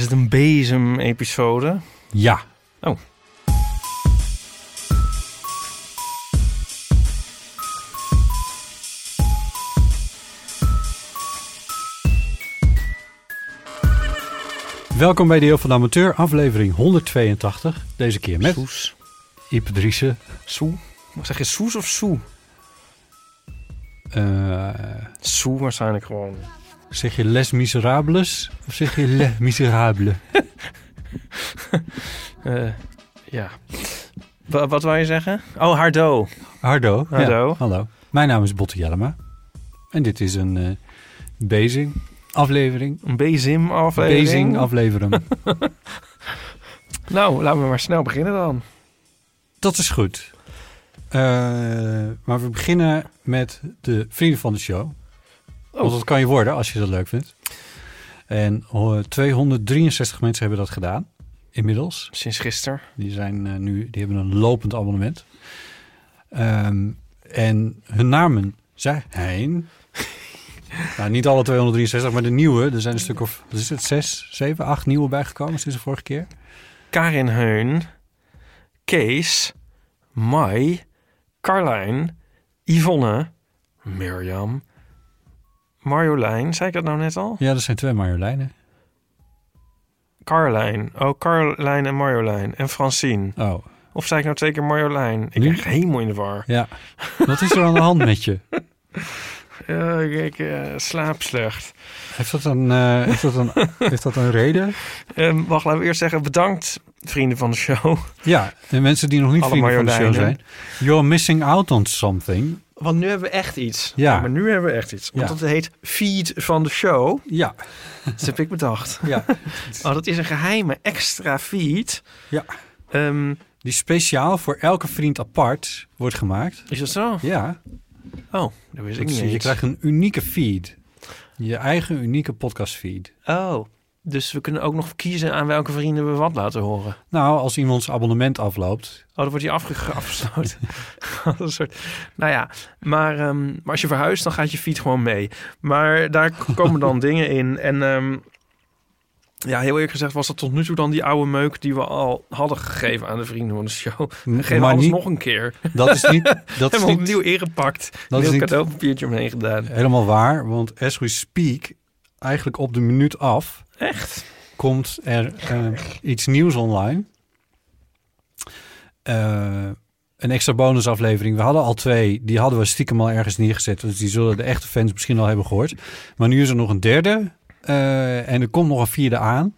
Is het een bezem-episode? Ja. Oh. Welkom bij Deel van de Amateur, aflevering 182. Deze keer met Soes. Ipe Driessen. Soe? Zeg je soes of soe? Eh, Soe waarschijnlijk gewoon. Zeg je Les Miserables of zeg je Les Miserables? Eh, ja. Wa- wat wou je zeggen? Oh, Hardo. Hardo. ja. Hardo. Hallo. Mijn naam is Botte Jellema. En dit is een eh Bezing aflevering. Een bezem aflevering. Bezing afleveren. Nou, laten we maar snel beginnen dan. Dat is goed. Eh, maar we beginnen met de vrienden van de show. Want dat kan je worden als je dat leuk vindt. En eh, 263 mensen hebben dat gedaan. Inmiddels. Sinds gisteren. Die, zijn, eh, nu, die hebben een lopend abonnement. Ehm, en hun namen zijn... nou, niet alle 263, maar de nieuwe. Er zijn een stuk of, wat is het, zes, zeven, acht nieuwe bijgekomen sinds de vorige keer. Karin Heun. Kees. Mai. Carlijn. Yvonne. Mirjam. Marjolein. Zei ik dat nou net al? Ja, er zijn twee Marjoleinen. Carlijn. Oh, Carlijn en Marjolein. En Francine. Oh, Of zei ik nou twee keer Marjolein? Ik ben helemaal in de war. ja. Wat is er aan de hand met je? Ja, ik, eh, slaap slecht. Heeft dat een, eh, heeft dat een, heeft dat een reden? Ehm, wacht, laten we eerst zeggen bedankt, vrienden van de show. Ja, en mensen die nog niet Alle vrienden van de show zijn. You're missing out on something. Want nu hebben we echt iets. Ja. maar nu hebben we echt iets. Want Ja. dat heet Feed van de Show. Ja, Dat heb ik bedacht. ja. Oh, dat is een geheime extra feed. Ja. Ehm, Die speciaal voor elke vriend apart wordt gemaakt. is dat zo? Ja, Oh, dat wist ik niet is- je krijgt een unieke feed. Je eigen unieke podcast feed. Oh, dus we kunnen ook nog kiezen aan welke vrienden we wat laten horen. Nou, als iemands abonnement afloopt. Oh, dan wordt hij afge- afgesloten. een soort, nou ja, maar, ehm, maar als je verhuist, dan gaat je feed gewoon mee. Maar daar komen dan dingen in. En ehm, ja, heel eerlijk gezegd was dat tot nu toe dan die oude meuk die we al hadden gegeven aan de vrienden van de show. We geven maar alles niet, nog een keer. dat is niet, dat is niet opnieuw ingepakt. dat een is cadeaupapiertje omheen gedaan. helemaal waar. Want as we speak, eigenlijk op de minuut af, Echt? komt er eh, iets nieuws online. Eh, een extra bonusaflevering. We hadden al twee. Die hadden we stiekem al ergens neergezet. Dus die zullen de echte fans misschien al hebben gehoord. Maar nu is er nog een derde. eh, en er komt nog een vierde aan.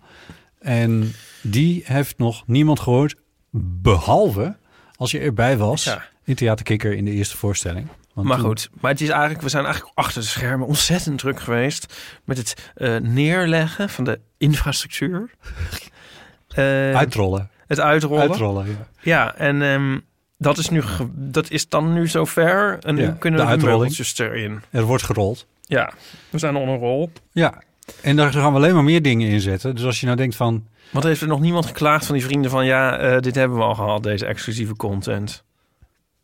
En die heeft nog niemand gehoord. Behalve als je erbij was Ja. in Theaterkikker in de eerste voorstelling. Want Maar toen- goed, maar het is eigenlijk, we zijn eigenlijk achter de schermen ontzettend druk geweest met het eh, neerleggen van de infrastructuur. Eh, Uitrollen. het uitrollen. Uitrollen, ja. Ja, en ehm, dat, is nu dat is dan nu zover. En nu kunnen we de meubeltjes erin. Er wordt gerold. Ja, we zijn on een rol. Ja. En daar gaan we alleen maar meer dingen in zetten. Dus als je nou denkt van... Want heeft er nog niemand geklaagd van die vrienden van... ja, eh, dit hebben we al gehad, deze exclusieve content.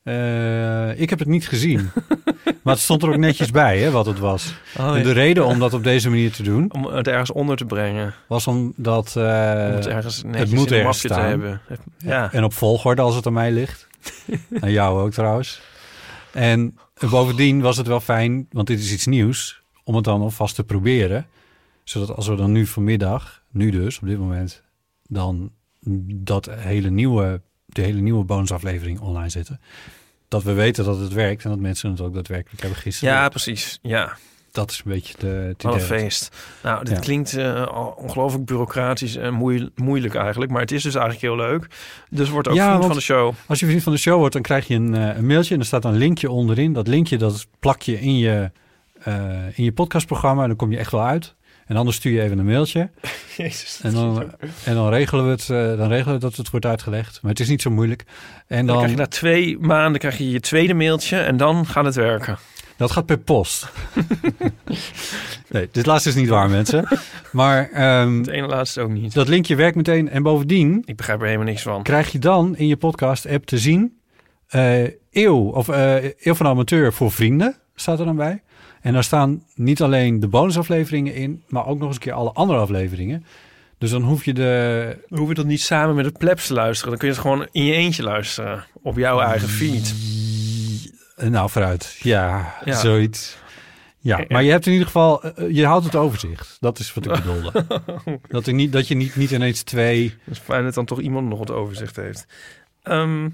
Eh, ik heb het niet gezien. maar het stond er ook netjes bij, hè, wat het was. Oh, En de reden om dat op deze manier te doen... Om het ergens onder te brengen. was omdat... eh, Om het ergens netjes moet ergens te staan. hebben. Ja. En op volgorde als het aan mij ligt. aan jou ook trouwens. En En bovendien was het wel fijn, want dit is iets nieuws, om het dan alvast te proberen. Zodat als we dan nu vanmiddag, nu dus, op dit moment, dan dat hele nieuwe, de hele nieuwe bonusaflevering online zetten. Dat we weten dat het werkt en dat mensen het ook daadwerkelijk hebben gisteren. Ja, precies. Ja, Dat is een beetje de, wat een feest. Nou, dit Ja. klinkt eh, ongelooflijk bureaucratisch en moei- moeilijk eigenlijk. Maar het is dus eigenlijk heel leuk. Dus wordt ook Ja, vriend van de show. Als je vriend van de show wordt, dan krijg je een, eh, een mailtje en er staat een linkje onderin. Dat linkje dat plak je in je, eh, in je podcastprogramma en dan kom je echt wel uit. En anders stuur je even een mailtje. Jezus. En dan, en dan regelen we het, eh, dan regelen we dat het wordt uitgelegd. Maar het is niet zo moeilijk. En Dan, dan, krijg je na twee maanden krijg je je tweede mailtje en dan gaat het werken. dat gaat per post. nee, dit laatste is niet waar, mensen. Maar ehm, Het ene laatste ook niet. dat linkje werkt meteen. En bovendien Ik begrijp er helemaal niks van. krijg je dan in je podcast-app te zien... eh, eeuw, of eh, eeuw van amateur voor vrienden, staat er dan bij. En daar staan niet alleen de bonusafleveringen in... maar ook nog eens een keer alle andere afleveringen. Dus dan hoef je de, Dan hoef je dat niet samen met het plebs te luisteren. Dan kun je het gewoon in je eentje luisteren. Op jouw eigen feed. Eh, Nou, vooruit. Ja, Ja. zoiets. Ja, Ja. maar je hebt in ieder geval, eh, je houdt het overzicht. Dat is wat ik bedoelde. dat, er niet, dat je niet, niet ineens twee... Het is fijn dat dan toch iemand nog het overzicht heeft. Ehm,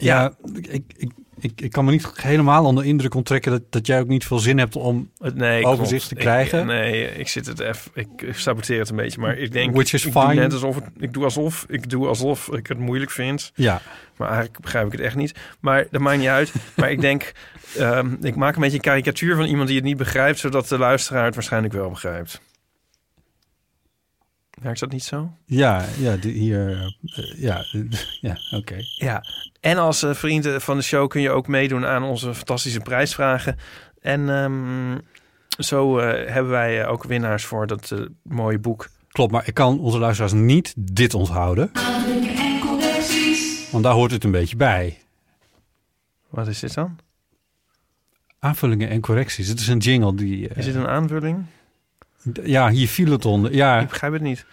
Ja, ik, ik, ik, ik kan me niet helemaal onder indruk onttrekken dat, dat jij ook niet veel zin hebt om... het, nee, Overzicht klopt. te krijgen? Ik, nee, ik zit het even... Ik saboteer het een beetje. Maar ik denk... Which is ik doe fine. net alsof het, ik doe alsof ik doe alsof ik het moeilijk vind. Ja, Maar eigenlijk begrijp ik het echt niet. Maar dat maakt niet uit. maar ik denk... ehm, ik maak een beetje een karikatuur van iemand die het niet begrijpt... zodat de luisteraar het waarschijnlijk wel begrijpt. Werkt dat niet zo? ja, ja, de- hier... eh, ja, ja oké. Ja, en als eh, vrienden van de show kun je ook meedoen aan onze fantastische prijsvragen. En ehm, zo eh, hebben wij ook winnaars voor dat mooie boek. Klopt, maar ik kan onze luisteraars niet dit onthouden. Want daar hoort het een beetje bij. Wat is dit dan? Aanvullingen en correcties. Het is een jingle die... Is dit een aanvulling? Ja, hier viel het onder. Ja, Ik begrijp het niet.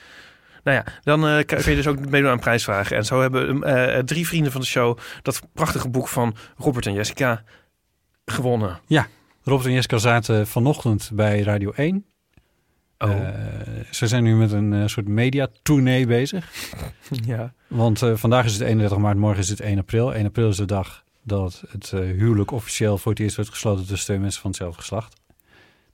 Nou ja, dan eh, kun je dus ook meedoen aan prijsvragen. En zo hebben eh, drie vrienden van de show dat prachtige boek van Robert en Jessica gewonnen. Robert en Jessica zaten vanochtend bij Radio 1. Oh, Eh, ze zijn nu met een eh, soort media-tournee bezig. ja. Want eh, vandaag is het 31 maart, morgen is het 1 april. 1 april is de dag dat het eh, huwelijk officieel voor het eerst werd gesloten tussen twee mensen van hetzelfde geslacht.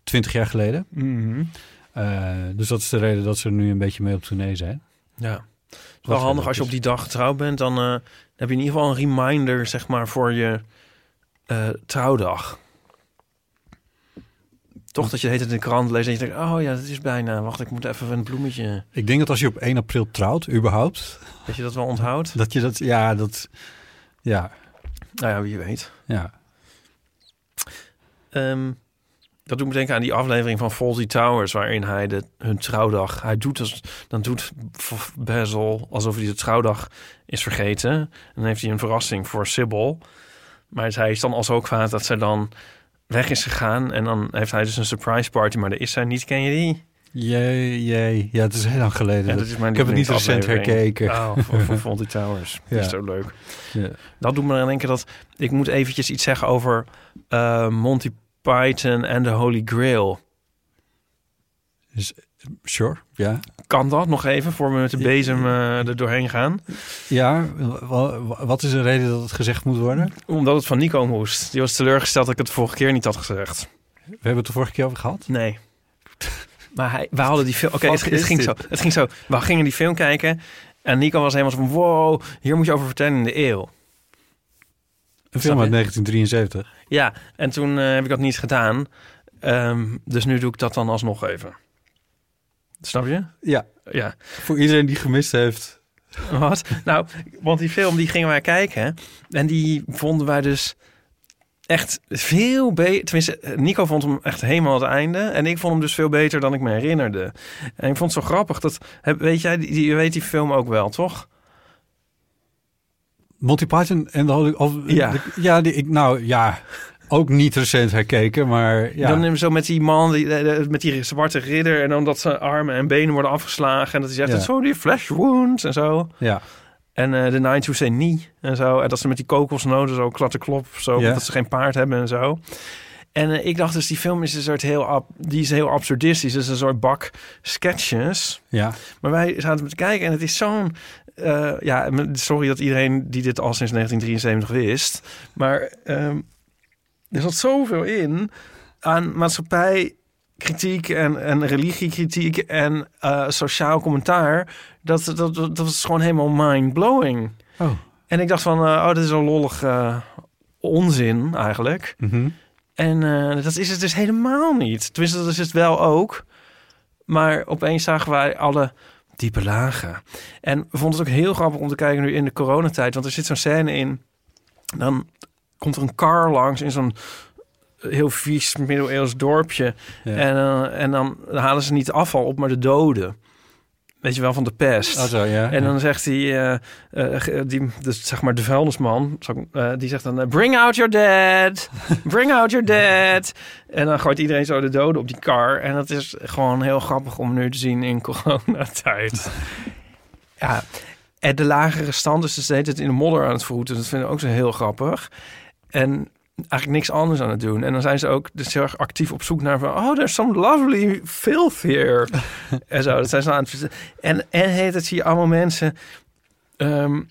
20 jaar geleden. Mhm. Eh, dus dat is de reden dat ze er nu een beetje mee op tournee zijn. Ja. Het is wel handig als je op die dag getrouwd bent. Dan, eh, dan heb je in ieder geval een reminder, zeg maar, voor je eh, trouwdag. Toch dat je het in de krant leest en je denkt... oh ja, dat is bijna. Wacht, ik moet even een bloemetje... Ik denk dat als je op 1 april trouwt, überhaupt, Dat je dat wel onthoudt. dat je dat, ja, dat, ja, Nou ja, wie weet. ja. Ehm, dat doet me denken aan die aflevering van Fawlty Towers... waarin hij de, hun trouwdag... Hij doet als, dan doet Basil alsof hij de trouwdag is vergeten. En dan heeft hij een verrassing voor Sybil. Maar hij is dan al zo kwaad dat zij dan weg is gegaan. En dan heeft hij dus een surprise party, maar daar is zij niet. Ken je die? Jee, jee. Ja, het is heel lang geleden. Ja, Dat- dat is mijn ik heb het niet recent herkeken. Oh, Fawlty Towers. Dat Ja. is zo leuk. Ja. Dat doet me dan denken dat... Ik moet eventjes iets zeggen over eh, Monty Python en de Holy Grail. Sure, ja. Kan dat nog even, voor we met de bezem eh, er doorheen gaan? Ja, wa- wa- wat is de reden dat het gezegd moet worden? Omdat het van Nico moest. Die was teleurgesteld dat ik het de vorige keer niet had gezegd. We hebben het de vorige keer over gehad. Nee. Maar hij, we hadden die film... Oké, het, het is ging zo. Het ging zo. We gingen die film kijken. En Nico was helemaal zo van... Wow, hier moet je over vertellen in de eeuw. Een film uit je? 1973. Ja, en toen eh, heb ik dat niet gedaan. Ehm, dus nu doe ik dat dan alsnog even. Snap je? Ja, Ja. voor iedereen die gemist heeft. Wat? Nou, want die film die gingen wij kijken. En die vonden wij dus echt veel beter. Tenminste, Nico vond hem echt helemaal het einde. En ik vond hem dus veel beter dan ik me herinnerde. En ik vond het zo grappig. Dat, weet jij, die, je weet die film ook wel, toch? Monty Python en de Holy... Of, Ja. de- ja, die, ik, nou ja, ook niet recent herkeken, maar ja. Dan neem je zo met die man, die, met die zwarte ridder... en dan dat zijn armen en benen worden afgeslagen... en dat hij zegt, Ja. het zo die flesh wounds en zo. ja. En eh, de Nine to Say Nie en zo. En dat ze met die kokosnoten zo klattenklop, zo, Ja. dat ze geen paard hebben en zo. En eh, ik dacht dus, die film is een soort heel, die is heel absurdistisch. Het is een soort bak sketches. Ja, Maar wij zaten te kijken en het is zo'n... eh, ja, sorry dat iedereen die dit al sinds 1973 wist. Maar ehm, er zat zoveel in aan maatschappijkritiek en, en religiekritiek en eh, sociaal commentaar. Dat, dat, dat, dat was gewoon helemaal mind-blowing. Oh. En ik dacht van, eh, oh, dit is een lollig onzin eigenlijk. Mhm. En dat is het dus helemaal niet. Tenminste, dat is het wel ook. Maar opeens zagen wij alle diepe lagen. En we vonden het ook heel grappig om te kijken nu in de coronatijd. Want er zit zo'n scène in. Dan komt er een car langs in zo'n heel vies middeleeuws dorpje. Ja. En, eh, en dan halen ze niet afval op, maar de doden. Weet je wel, van de pest. Oh, zo, ja. En dan zegt hij, eh, eh, die, dus zeg maar de vuilnisman, ik- eh, die zegt dan, bring out your dead, bring out your dead. En dan gooit iedereen zo de doden op die car. En dat is gewoon heel grappig om nu te zien in coronatijd. ja, en de lagere stand is dus de hele tijd in de modder aan het vroeten. Dat vinden we ook zo heel grappig. En eigenlijk niks anders aan het doen. En dan zijn ze ook dus heel erg actief op zoek naar van... oh, there's some lovely filth here. en zo, dat zijn ze aan het... En, en heet het zie je allemaal mensen... ehm,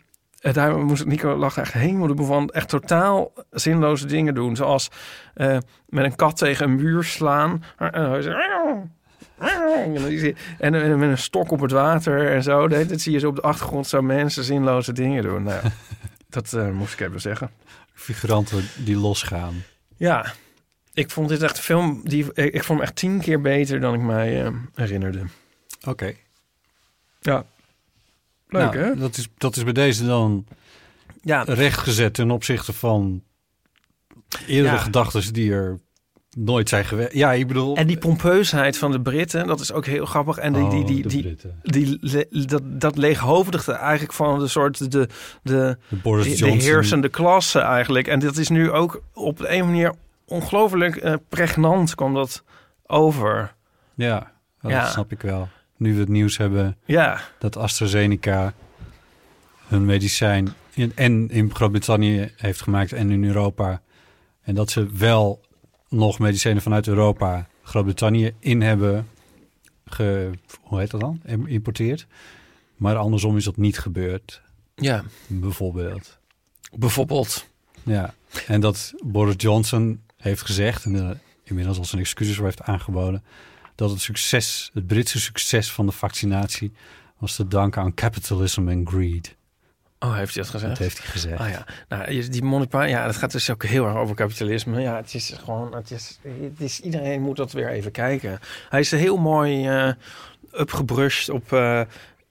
en daar moest Nico lachen echt helemaal van echt totaal zinloze dingen doen. Zoals eh, met een kat tegen een muur slaan. En en, en, met een stok op het water en zo. Tijd zie je zo op de achtergrond zo mensen zinloze dingen doen. Nou, dat eh, moest ik even zeggen. Figuranten die losgaan. Ja, ik vond dit echt een film die ik, ik vond hem echt tien keer beter dan ik mij eh, herinnerde. Oké. Ja, leuk Nou, hè? Dat is, dat is bij deze dan Ja, rechtgezet ten opzichte van eerdere Ja. gedachten die er nooit zijn geweest. Ja, ik bedoel... en die pompeusheid van de Britten, dat is ook heel grappig. En die, die, Oh, die, de die, die, dat, dat leeghoofdigde eigenlijk van de soort de, de, De heersende klasse eigenlijk. En dat is nu ook op de een manier ongelooflijk eh, pregnant kwam dat over. Ja, dat Ja. snap ik wel. Nu we het nieuws hebben Ja, dat AstraZeneca hun medicijn in, en in Groot-Brittannië heeft gemaakt en in Europa. En dat ze wel nog medicijnen vanuit Europa Groot-Brittannië in hebben ge, hoe heet dat dan? Geïmporteerd. Maar andersom is dat niet gebeurd, ja. bijvoorbeeld. bijvoorbeeld. Ja, en dat Boris Johnson heeft gezegd, en er inmiddels al zijn excuses voor heeft aangeboden, dat het succes, het Britse succes van de vaccinatie was te danken aan capitalism en greed. Oh, heeft hij dat gezegd? Dat heeft hij gezegd. Ah ja, nou, die Monty Python, ja, dat gaat dus ook heel erg over kapitalisme. Ja, het is gewoon, het is, het is iedereen moet dat weer even kijken. Hij is heel mooi eh upgebrushed op eh,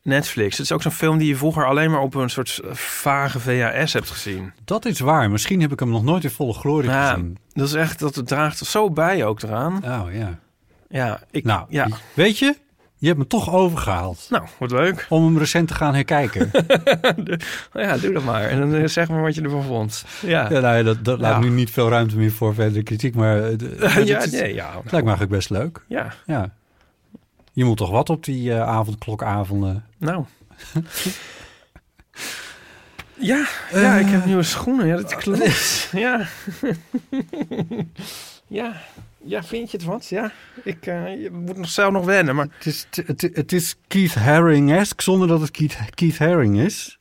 Netflix. Het is ook zo'n film die je vroeger alleen maar op een soort vage VHS hebt gezien. Dat is waar. Misschien heb ik hem nog nooit in volle glorie Ja, gezien. dat is echt, dat draagt er zo bij ook eraan. Oh ja. Ja, ik, Nou, ja. weet je, je hebt me toch overgehaald Nou, wat leuk. om hem recent te gaan herkijken. Ja, doe dat maar. En dan eh, zeg maar wat je ervan vond. Ja, ja, nou ja, dat, dat laat nu niet veel ruimte meer voor verdere kritiek, maar eh, het ja, nee, ja. het lijkt me eigenlijk best leuk. Ja, Ja. Je moet toch wat op die eh, avondklokavonden. nou. Ja, ja, ik heb nieuwe schoenen. Ja, dat klopt. Ja. ja. Ja, vind je het wat? Ja. Ik eh, je moet nog zelf nog wennen, maar... Het is, het, het is Keith Haring-esque zonder dat het Keith, Keith Haring is.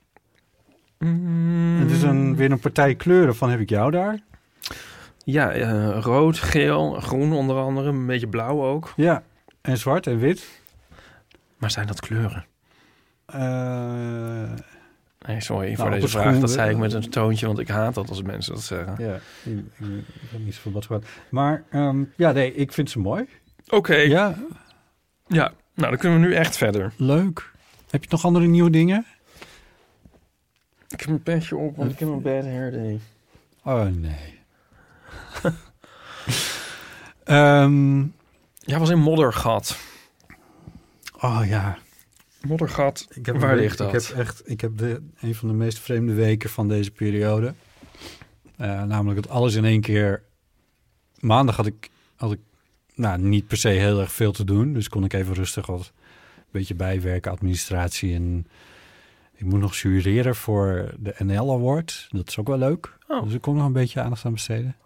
Mm, Het is een, weer een partij kleuren van heb ik jou daar. Ja, eh, rood, geel, groen onder andere. Een beetje blauw ook. Ja, en zwart en wit. Maar zijn dat kleuren? Eh, Nee, sorry voor op deze vraag. schoen- Dat zei ik met een toontje, want ik haat dat als mensen dat zeggen. ja, ik, heb niet zoveel wat gehad. Maar ehm, ja, nee, ik vind ze mooi. Oké. Ja, Ja, nou dan kunnen we nu echt verder. leuk. Heb je nog andere nieuwe dingen? Ik heb mijn petje op, want ik heb een bad hair day. Oh, nee. Ehm, Ja, was in Moddergat. oh ja. Moddergat, Ik heb, waar ligt dat? Ik heb echt ik heb de, een van de meest vreemde weken van deze periode. Eh, namelijk dat alles in één keer... Maandag had ik, had ik nou, niet per se heel erg veel te doen. Dus kon ik even rustig wat een beetje bijwerken, administratie en Ik moet nog jureren voor de NL Award. Dat is ook wel leuk. Oh. Dus ik kom nog een beetje aandacht aan besteden.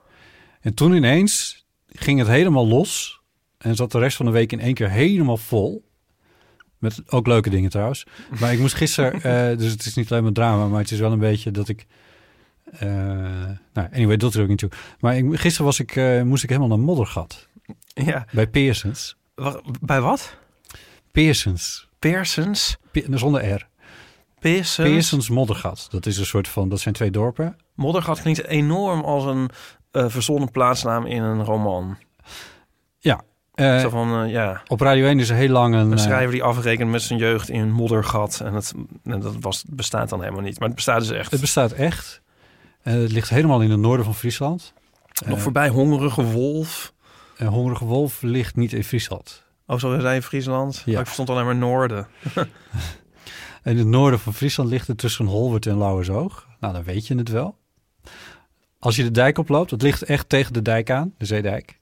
En toen ineens ging het helemaal los. En zat de rest van de week in één keer helemaal vol. Met ook leuke dingen trouwens. Maar ik moest gisteren... eh, dus het is niet alleen maar drama, maar het is wel een beetje dat ik... eh, nou, anyway, dat er ook niet toe. Maar ik, gisteren was ik, eh, moest ik helemaal naar Moddergat. Ja. Bij Pearsons. Bij wat? Pearsons. Pearsons? Pe- zonder R. Pearsons? Pearsons Moddergat. Dat is een soort van... Dat zijn twee dorpen. Moddergat klinkt enorm als een verzonnen plaatsnaam in een roman. Ja. Eh, Zo van, eh, ja, op Radio 1 is er heel lang een... een eh, schrijver die afrekent met zijn jeugd in een moddergat. En dat, en dat was, bestaat dan helemaal niet. Maar het bestaat dus echt. Het bestaat echt. Eh, het ligt helemaal in het noorden van Friesland. Nog voorbij Hongerige Wolf. En Hongerige Wolf ligt niet in Friesland. Oh, zo zei je Friesland? Ja. Oh, ik verstond alleen maar Noorden. In het noorden van Friesland ligt het tussen Holwert en Lauwersoog. Nou, dan weet je het wel. Als je de dijk oploopt, het ligt echt tegen de dijk aan, de zeedijk.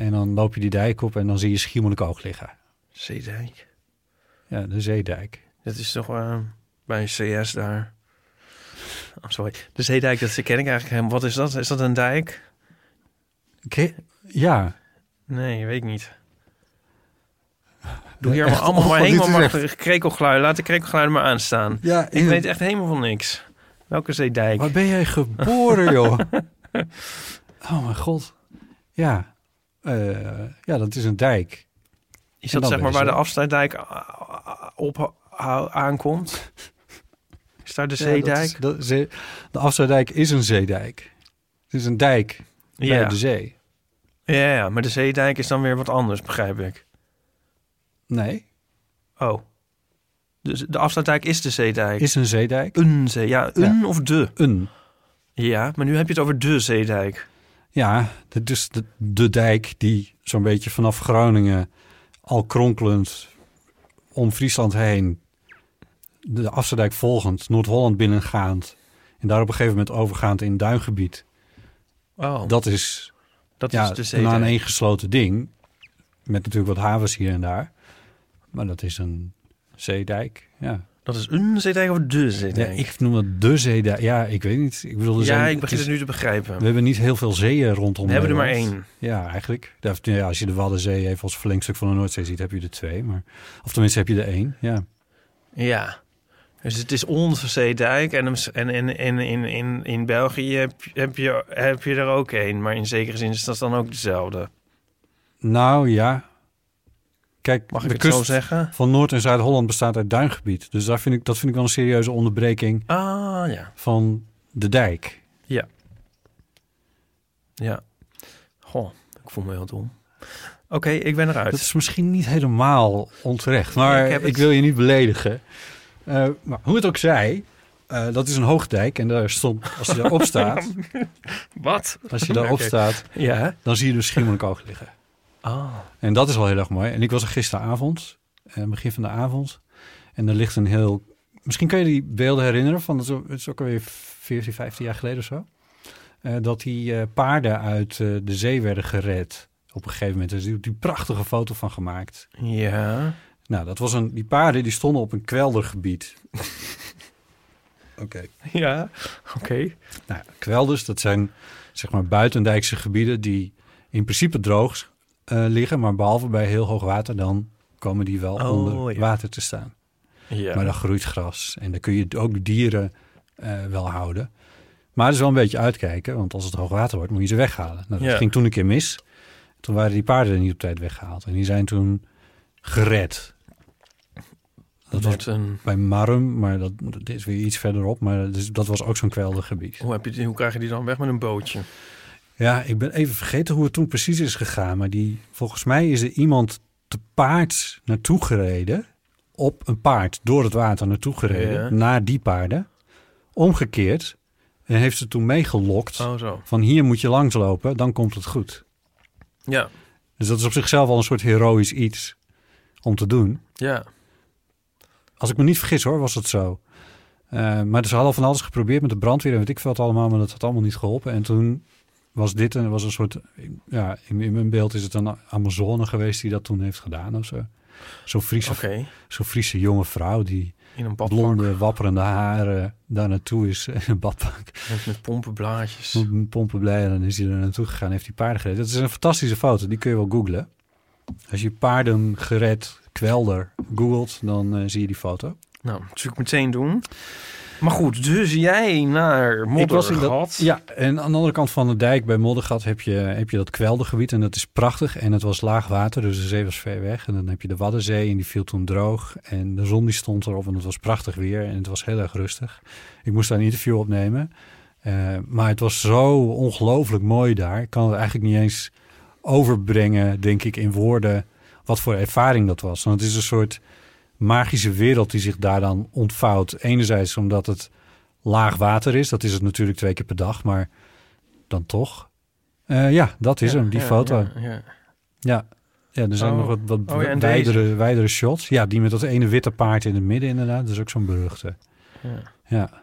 En dan loop je die dijk op en dan zie je Schiermonnikoog liggen. Zeedijk. Ja, de zeedijk. Dat is toch eh, bij een CS daar. Oh, sorry. De Zeedijk, dat ken ik eigenlijk helemaal. Wat is dat? Is dat een dijk? Oké, Ja, Nee, weet ik niet. Doe hier Echt, maar allemaal oh, maar helemaal maar krekelgeluiden. Laat de krekelgeluiden maar aanstaan. ja Ik weet echt helemaal van niks. Welke zeedijk? Waar ben jij geboren, joh? oh mijn god. Ja, ja, dat is een dijk. Is dat zeg maar waar de afsluitdijk op aankomt? Is daar de Ja, dat zeedijk? is- dat zee- de Afsluitdijk is een zeedijk. Het is een dijk bij Ja. de zee. Ja, ja, maar de zeedijk is dan weer wat anders, begrijp ik. Nee, Oh. Dus de afsluitdijk is de zeedijk. is een zeedijk. een zee. Ja, een of de. Een. Ja, maar nu heb je het over de zeedijk. Ja, is de, de dijk die zo'n beetje vanaf Groningen al kronkelend om Friesland heen, de Afsluitdijk volgend, Noord-Holland binnengaand en daar op een gegeven moment overgaand in duingebied. Dat, is dat ja, is de een aaneengesloten ding, met natuurlijk wat havens hier en daar. Maar dat is een zeedijk, ja. Dat is een zeedijk of de ja zeedijk? ik noem dat de zeedijk. Ja, ik weet niet. Ik bedoel, ja, zijn, ik begin is- het nu te begrijpen. We hebben niet heel veel zeeën rondom We hebben er maar één. Ja, eigenlijk. Ja, ja, als je de Waddenzee even als verlengstuk van de Noordzee ziet, heb je er twee. Maar, of tenminste heb je er één, ja. Ja. Dus het is onze zeedijk. En, en, en, en in, in, in België heb, heb, je, heb je er ook één. Maar in zekere zin is dat dan ook dezelfde. Nou ja. Kijk, Mag ik de het kust zo zeggen? van Noord- en Zuid-Holland bestaat uit duingebied. Dus daar vind ik, dat vind ik wel een serieuze onderbreking Ah, ja. van de dijk. Ja. Goh, ik voel me heel dom. Oké, ik ben eruit. Dat is misschien niet helemaal onterecht, maar Ik ik, wil je niet beledigen. Eh, maar hoe het ook zij, eh, dat is een hoogdijk en daar stond, als je daarop staat, Wat? als je daarop Oké. staat, Ja. dan zie je dus Schiermonnikoog liggen. Ah. En dat is wel heel erg mooi. En ik was er gisteravond, eh, begin van de avond. En er ligt een heel... Misschien kan je die beelden herinneren van... Het is ook- alweer 14, 15 jaar geleden of zo. Eh, dat die eh, paarden uit eh, de zee werden gered. Op een gegeven moment. Er is die, die prachtige foto van gemaakt. Ja. Nou, dat was een... Die paarden die stonden op een kweldergebied. Oké. Ja. Oké. Nou, kwelders, dat zijn zeg maar buitendijkse gebieden... die in principe droog liggen. Maar behalve bij heel hoog water... dan komen die wel Oh, onder ja. water te staan. Ja. Maar dan groeit gras en dan kun je ook dieren eh, wel houden. Maar het is wel een beetje uitkijken, want als het hoog water wordt, moet je ze weghalen. Nou, dat Ja. ging toen een keer mis. Toen waren die paarden er niet op tijd weggehaald. En die zijn toen gered. Dat was een... bij Marum, maar dat, dat is weer iets verderop. Maar dat, is- dat was ook zo'n kweldergebied. Hoe, heb je, die- hoe krijg je die dan weg met een bootje? Ja, ik ben even vergeten hoe het toen precies is gegaan. Maar die, volgens mij is er iemand te paard naartoe gereden. Op een paard door het water naartoe gereden. Ja. Naar die paarden. Omgekeerd. En heeft ze toen meegelokt. Oh, zo. Van hier moet je langslopen, dan komt het goed. Ja. Dus dat is op zichzelf al een soort heroïsch iets om te doen. Ja. Als ik me niet vergis hoor, was het zo. Eh, maar ze hadden van alles geprobeerd met de brandweer en weet ik veel wat allemaal, maar dat had allemaal niet geholpen. En toen was dit een, was een soort, ja, in, in mijn beeld is het een Amazone geweest die dat toen heeft gedaan of zo. Zo'n Friese, zo'n Friese jonge vrouw die In een badpak. blonde, wapperende haren daar naartoe is in een badpak. Met, met pompenblaadjes. Met pompen blij en dan is hij er naartoe gegaan heeft hij paarden gered. Dat is een fantastische foto, die kun je wel googlen. Als je paarden gered kwelder googelt, dan eh, zie je die foto. Nou, dat ik meteen doen. Maar goed, dus jij naar Moddergat. Ja, en aan de andere kant van de dijk bij Moddergat heb je, heb je dat kweldergebied. En dat is prachtig. En het was laag water, dus de zee was ver weg. En dan heb je de Waddenzee en die viel toen droog. En de zon die stond erop en het was prachtig weer. En het was heel erg rustig. Ik moest daar een interview opnemen. Eh, maar het was zo ongelooflijk mooi daar. Ik kan het eigenlijk niet eens overbrengen, denk ik, in woorden... wat voor ervaring dat was. Want het is een soort magische wereld die zich daar dan ontvouwt. Enerzijds omdat het laag water is. Dat is het natuurlijk twee keer per dag, maar dan toch. Eh, ja, dat is Ja, hem, die ja, foto. Ja, Ja, ja. er zijn Oh. nog wat, wat Oh wijdere, wijdere shots. Ja, die met dat ene witte paard in het midden inderdaad. Dat is ook zo'n beruchte. Ja. Ja.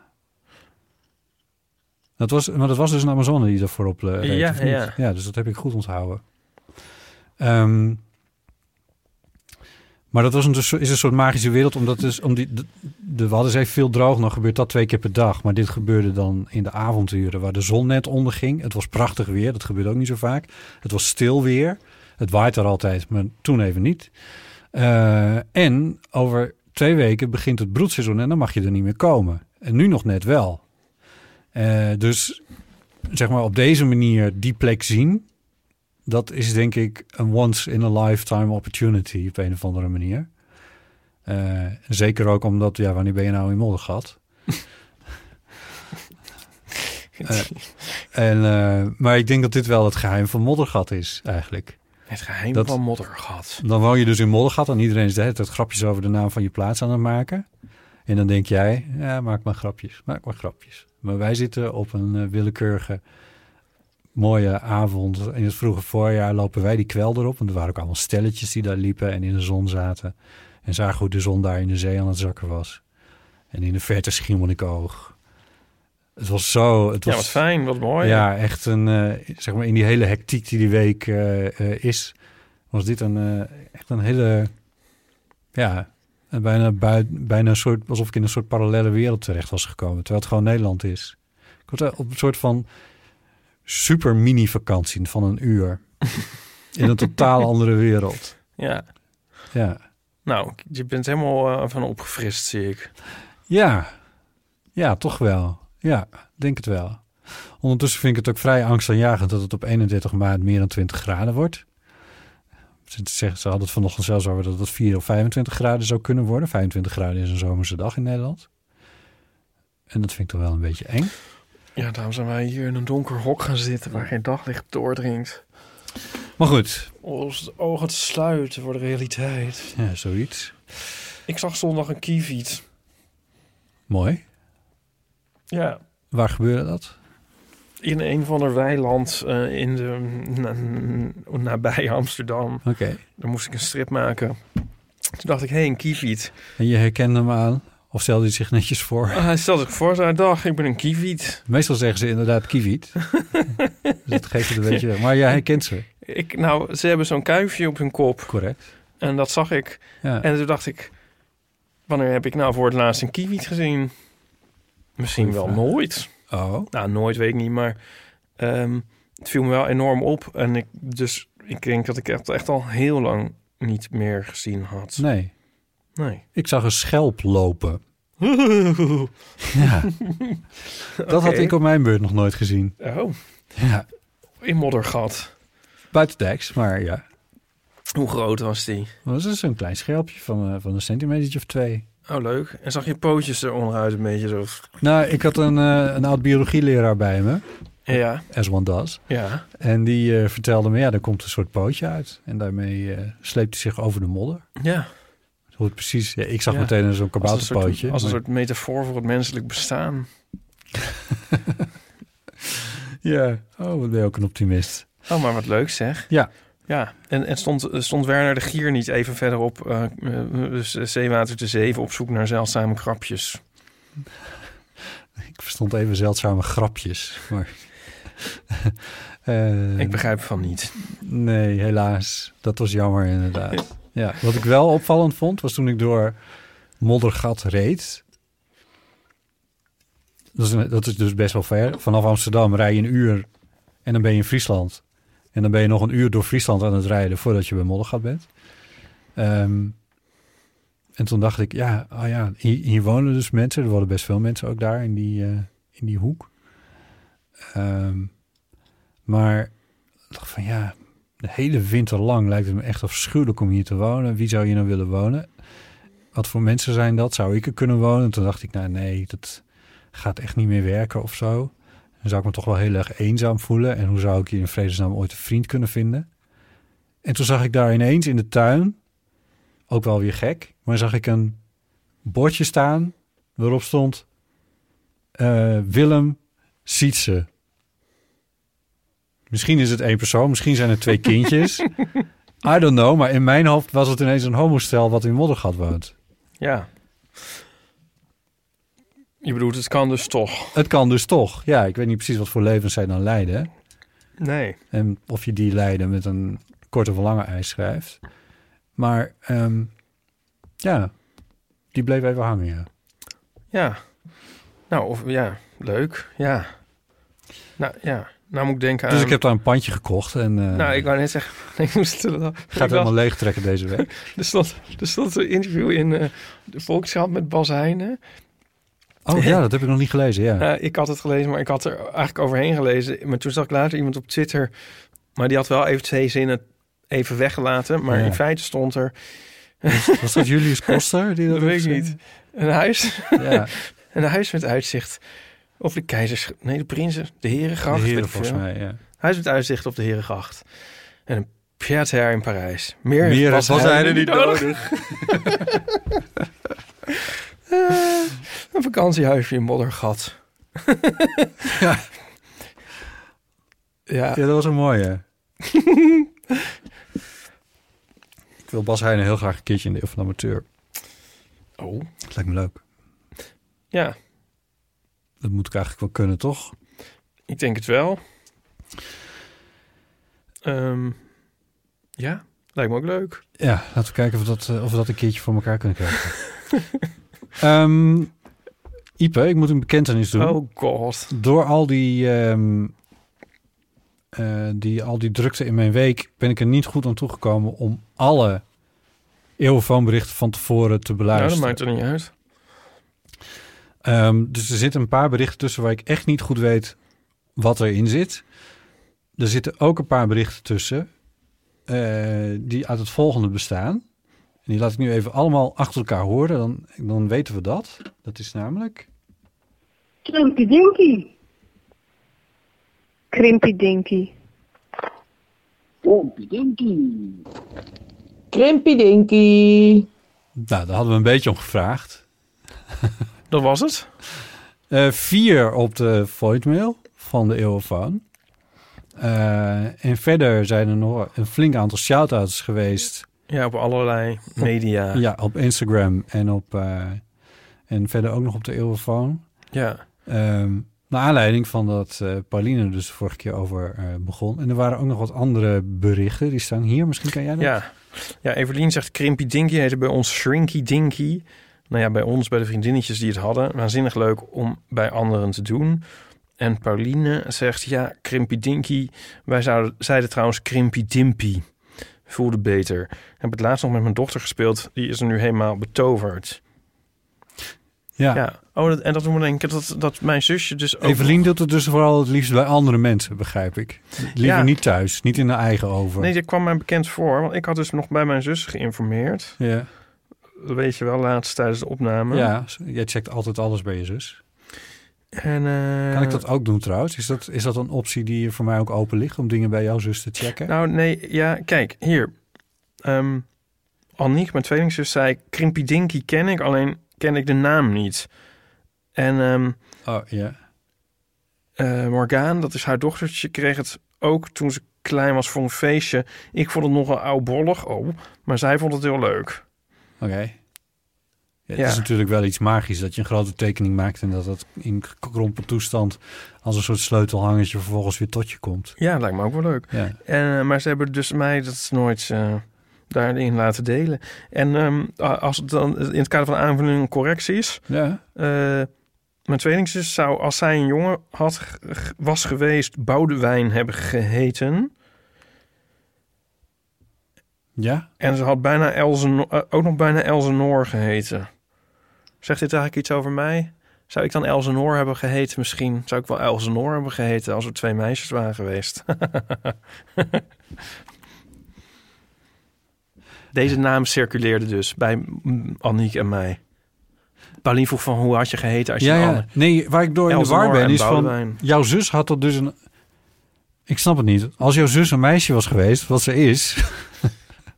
Dat was, maar dat was dus een Amazone die daarvoor op eh, reed, Ja, ja. ja, dus dat heb ik goed onthouden. Ehm, maar dat was een, is een soort magische wereld, omdat dus, om die, de, de Waddenzee veel droog, nog gebeurt dat twee keer per dag. Maar dit gebeurde dan in de avonduren waar de zon net onderging. Het was prachtig weer, dat gebeurt ook niet zo vaak. Het was stil weer. Het waait er altijd, maar toen even niet. Eh, en over twee weken begint het broedseizoen en dan mag je er niet meer komen. En nu nog net wel. Eh, dus zeg maar op deze manier die plek zien, dat is denk ik een once in a lifetime opportunity op een of andere manier. Eh, zeker ook omdat, ja, wanneer ben je nou in Moddergat? Eh, en, eh, maar ik denk dat dit wel het geheim van Moddergat is, eigenlijk. Het geheim Dat- van Moddergat. Dan woon je dus in Moddergat en iedereen is de hele tijd grapjes over de naam van je plaats aan het maken. En dan denk jij, ja, maak maar grapjes, maak maar grapjes. Maar wij zitten op een willekeurige mooie avond in het vroege voorjaar lopen wij die kwelder op. Want er waren ook allemaal stelletjes die daar liepen en in de zon zaten. En zagen hoe de zon daar in de zee aan het zakken was. En in de verte Schiermonnikoog. Het was zo... Het was, Ja, wat fijn, wat mooi. ja, echt een, eh, zeg maar in die hele hectiek die die week eh, eh, is, was dit een, echt een hele, ja, een bijna, bijna een soort, alsof ik in een soort parallele wereld terecht was gekomen, terwijl het gewoon Nederland is. Ik was op een soort van super mini vakantie van een uur in een totaal andere wereld. Ja. Ja, Nou, je bent helemaal eh, van opgefrist, zie ik. ja, ja, toch wel. Ja, denk het wel. Ondertussen vind ik het ook vrij angstaanjagend dat het op 31 maart meer dan 20 graden wordt. Ze, hadden het vanochtend zelfs over dat het 4 of 25 graden zou kunnen worden. 25 graden is een zomerse dag in Nederland. En dat vind ik toch wel een beetje eng. Ja, daarom zijn wij hier in een donker hok gaan zitten waar geen daglicht doordringt. Maar goed, Als de ogen te sluiten voor de realiteit. ja, zoiets. Ik zag zondag een kieviet. Mooi. Ja, Waar gebeurde dat? in een van de weiland eh, in de, na- nabij Amsterdam. Oké. Daar moest ik een strip maken. Toen dacht ik, hé, hey, een kieviet. En je herkende hem aan? Of stelde hij zich netjes voor? Ah, Hij stelde zich voor, zei, dag, ik ben een kieviet. Meestal zeggen ze inderdaad kieviet. dus dat geeft het een beetje weg. Maar jij herkent ze. Ik, nou, ze hebben zo'n kuifje op hun kop. Correct. En dat zag ik. Ja. En toen dacht ik, wanneer heb ik nou voor het laatst een kieviet gezien? Misschien Goeie wel vraag. nooit. Oh. Nou, nooit weet ik niet, maar ehm, het viel me wel enorm op. En ik, dus ik denk dat ik echt, echt al heel lang niet meer gezien had. Nee. Nee. Ik zag een schelp lopen. Ja. Dat had ik op mijn beurt nog nooit gezien. Oh, Ja. in moddergat. Buitendijks, maar ja. Hoe groot was die? Dat was dus een klein schelpje van, eh, van een centimeter of twee. Oh, leuk. En zag je pootjes er onderuit een beetje zo? Nou, ik had een, eh, een oud biologieleraar bij me, Ja, as one does. ja. En die eh, vertelde me, ja, er komt een soort pootje uit. En daarmee sleept hij zich over de modder. Ja, Hoe het precies, ja, ik zag Ja. meteen zo'n als een kabouterpootje. soort, als een maar- soort metafoor voor het menselijk bestaan. Ja, oh, wat ben je ook een optimist. Oh, maar wat leuk zeg. Ja. Ja, en, en stond, stond Werner de Gier niet even verderop, dus eh, Zeewater te Zeven, op zoek naar zeldzame krapjes? Ik verstond even zeldzame grapjes. Maar, Ik begrijp van niet. Nee, helaas. Dat was jammer inderdaad. Ja, wat ik wel opvallend vond, was toen ik door moddergat reed. Dat is, dat is dus best wel ver. Vanaf Amsterdam rij je een uur en dan ben je in Friesland. En dan ben je nog een uur door Friesland aan het rijden voordat je bij Moddergat bent. Ehm, en toen dacht ik, ja, oh ja hier, wonen dus mensen. Er wonen best veel mensen ook daar in die, eh, in die hoek. Ehm, maar ik dacht van ja, de hele winter lang lijkt het me echt afschuwelijk om hier te wonen. Wie zou hier nou willen wonen? Wat voor mensen zijn dat? Zou ik er kunnen wonen? Toen dacht ik, nou nee, dat gaat echt niet meer werken of zo. Dan zou ik me toch wel heel erg eenzaam voelen. En hoe zou ik hier in vredesnaam ooit een vriend kunnen vinden? En toen zag ik daar ineens in de tuin, ook wel weer gek, maar zag ik een bordje staan waarop stond eh, Willem Sietse. Misschien is het één persoon, misschien zijn het twee kindjes. I don't know, maar in mijn hoofd was het ineens een homostel wat in Moddergat woont. Ja. Je bedoelt, het kan dus toch? Het kan dus toch. Ja, ik weet niet precies wat voor levens zij dan leiden. Nee. En of je die leiden met een korte of lange ijs schrijft. Maar ehm, ja, die bleef even hangen, ja. Ja. Nou, of ja, leuk. Ja. Nou, ja. Nou moet ik denken aan... Dus ik heb daar een pandje gekocht en eh Nou, ik wou net zeggen... Ik moest het ga het helemaal leeg trekken deze week. Er stond, er stond een interview in eh, de Volkskrant met Bas Heijnen. Oh ja, dat heb ik nog niet gelezen, ja. Eh, ik had het gelezen, maar ik had er eigenlijk overheen gelezen. Maar toen zag ik later iemand op Twitter... Maar die had wel even twee zinnen even weggelaten. Maar Ja. in feite stond er... Was dat Julius Koster? Die dat dat weet ik niet. Een huis. Ja. een huis met uitzicht op de keizers... Nee, de prinsen. De herengracht. De heren, volgens mij, ja. Huis met uitzicht op de herengracht. En een pied-à-terre in Parijs. Meer, Meer was was hij hij er niet nodig. Eh, een vakantiehuisje in Moddergat. Ja. Ja. Ja, dat was een mooie. ik wil Bas Heijnen heel graag een keertje in de Eeuw van Amateur. Oh. Dat lijkt me leuk. Ja, Dat moet ik eigenlijk wel kunnen, toch? ik denk het wel. Ehm, ja, lijkt me ook leuk. Ja, laten we kijken of we dat, eh, of we dat een keertje voor elkaar kunnen krijgen. Ehm Ipe, ik moet een bekentenis doen. Oh god. Door al die, ehm, eh, die, al die drukte in mijn week ben ik er niet goed aan toegekomen om alle eeuwfoonberichten van tevoren te Nou, beluisteren. dat maakt er niet uit. Ehm, dus er zitten een paar berichten tussen waar ik echt niet goed weet wat erin zit. Er zitten ook een paar berichten tussen eh, die uit het volgende bestaan. En die laat ik nu even allemaal achter elkaar horen. Dan, dan weten we dat. Dat is namelijk... Krimpy Dinky. Krimpy Dinky. Krimpy Dinky. Krimpy Dinky. Nou, daar hadden we een beetje om gevraagd. Dat was het? Eh, vier op de voicemail van de Eeuwenfoon. Eh en verder zijn er nog een flink aantal shout-outs geweest... Ja, op allerlei media. Ja, op Instagram en op eh, en verder ook nog op de Eeuwenfoon. Ja. Ehm naar aanleiding van dat eh, Pauline dus de vorige keer over begon. En er waren ook nog wat andere berichten. Die staan hier. Misschien kan jij dat? Ja. ja, Evelien zegt Krimpy Dinky heette bij ons Shrinky Dinky. Nou ja, bij ons, bij de vriendinnetjes die het hadden. Waanzinnig leuk om bij anderen te doen. En Pauline zegt, ja, Krimpy Dinky. Wij zouden, zeiden trouwens Krimpy Dimpy. Voelde beter. Ik heb het laatst nog met mijn dochter gespeeld. Die is er nu helemaal betoverd. Ja. Ja. Oh, dat, en dat we denken dat, dat mijn zusje dus ook... Evelien doet het dus vooral het liefst bij andere mensen, begrijp ik. Liever Ja. niet thuis, niet in de eigen oven. Nee, dat kwam mij bekend voor. Want ik had dus nog bij mijn zus geïnformeerd. Ja. Weet je wel, laatst tijdens de opname. Ja, jij checkt altijd alles bij je zus. En, eh, Kan ik dat ook doen trouwens? Is dat, is dat een optie die voor mij ook open ligt om dingen bij jouw zus te checken? Nou, nee, ja, kijk, hier. Ehm Annick, mijn tweelingzus, zei... Krimpy Dinky ken ik, alleen ken ik de naam niet. En ehm oh, ja. eh, Morgaan, dat is haar dochtertje, kreeg het ook toen ze klein was voor een feestje. Ik vond het nogal oudbollig, oh, maar zij vond het heel leuk. Oké. Ja, het Ja. is natuurlijk wel iets magisch dat je een grote tekening maakt en dat het in gekrompen toestand als een soort sleutelhangertje vervolgens weer tot je komt. Ja, lijkt me ook wel leuk. Ja. En, eh, maar ze hebben dus mij dat is nooit... eh, daarin laten delen. En ehm, als het dan in het kader van aanvulling en correcties... Ja. eh, mijn tweelingzus zou, als zij een jongen had, was geweest, Boudewijn hebben geheten. Ja? En ze had bijna Elzen, eh, ook nog bijna Elzenoor geheten. Zegt dit eigenlijk iets over mij? Zou ik dan Elzenoor hebben geheten misschien? Zou ik wel Elzenoor hebben geheten als er twee meisjes waren geweest? Deze naam circuleerde dus bij Anniek en mij. Paulien vroeg van hoe had je geheten als je Ja, ja. Nee, waar ik door in de Elsenor war ben en is van... Jouw zus had er dus een... Ik snap het niet. Als jouw zus een meisje was geweest, wat ze is...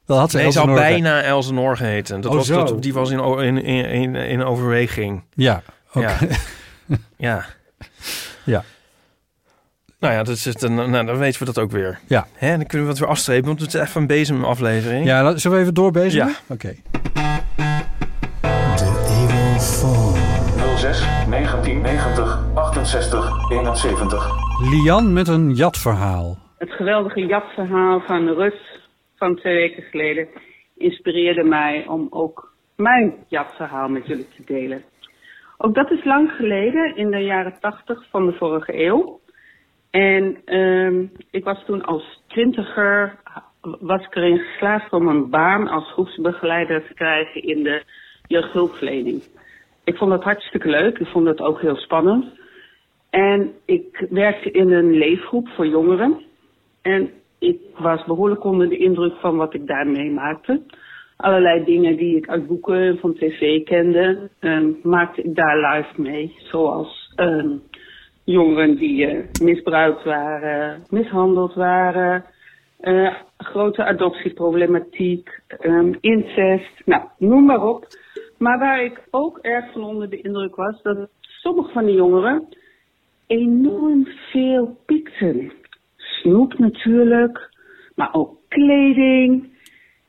dan had ze Nee, ze had Elsenor bijna Elzenoor geheten. Dat Oh, was, zo. dat, die was in, in, in, in, in overweging. Ja, oké. Ja. ja. Ja. Nou ja, dat is het, nou, dan weten we dat ook weer. Ja. Hè, dan kunnen we het weer afstrepen, want het is even een bezemaflevering. Ja, laat- zullen we even doorbezigen? Ja. Oké. 06 1990 68 71. Lian met een jatverhaal. Het geweldige jatverhaal van Rut van twee weken geleden inspireerde mij om ook mijn jatverhaal met jullie te delen. Ook dat is lang geleden, in de jaren tachtig van de vorige eeuw. En ehm, ik was toen als twintiger, was ik erin geslaagd om een baan als groepsbegeleider te krijgen in de jeugdhulpverlening. Ik vond dat hartstikke leuk, ik vond het ook heel spannend. En ik werkte in een leefgroep voor jongeren. En ik was behoorlijk onder de indruk van wat ik daar meemaakte. Allerlei dingen die ik uit boeken en van tv kende, ehm, maakte ik daar live mee. Zoals ehm, jongeren die eh, misbruikt waren, mishandeld waren, eh, grote adoptieproblematiek, ehm, incest, nou, noem maar op. Maar waar ik ook erg van onder de indruk was, dat sommige van die jongeren enorm veel piekten. Snoep natuurlijk, maar ook kleding.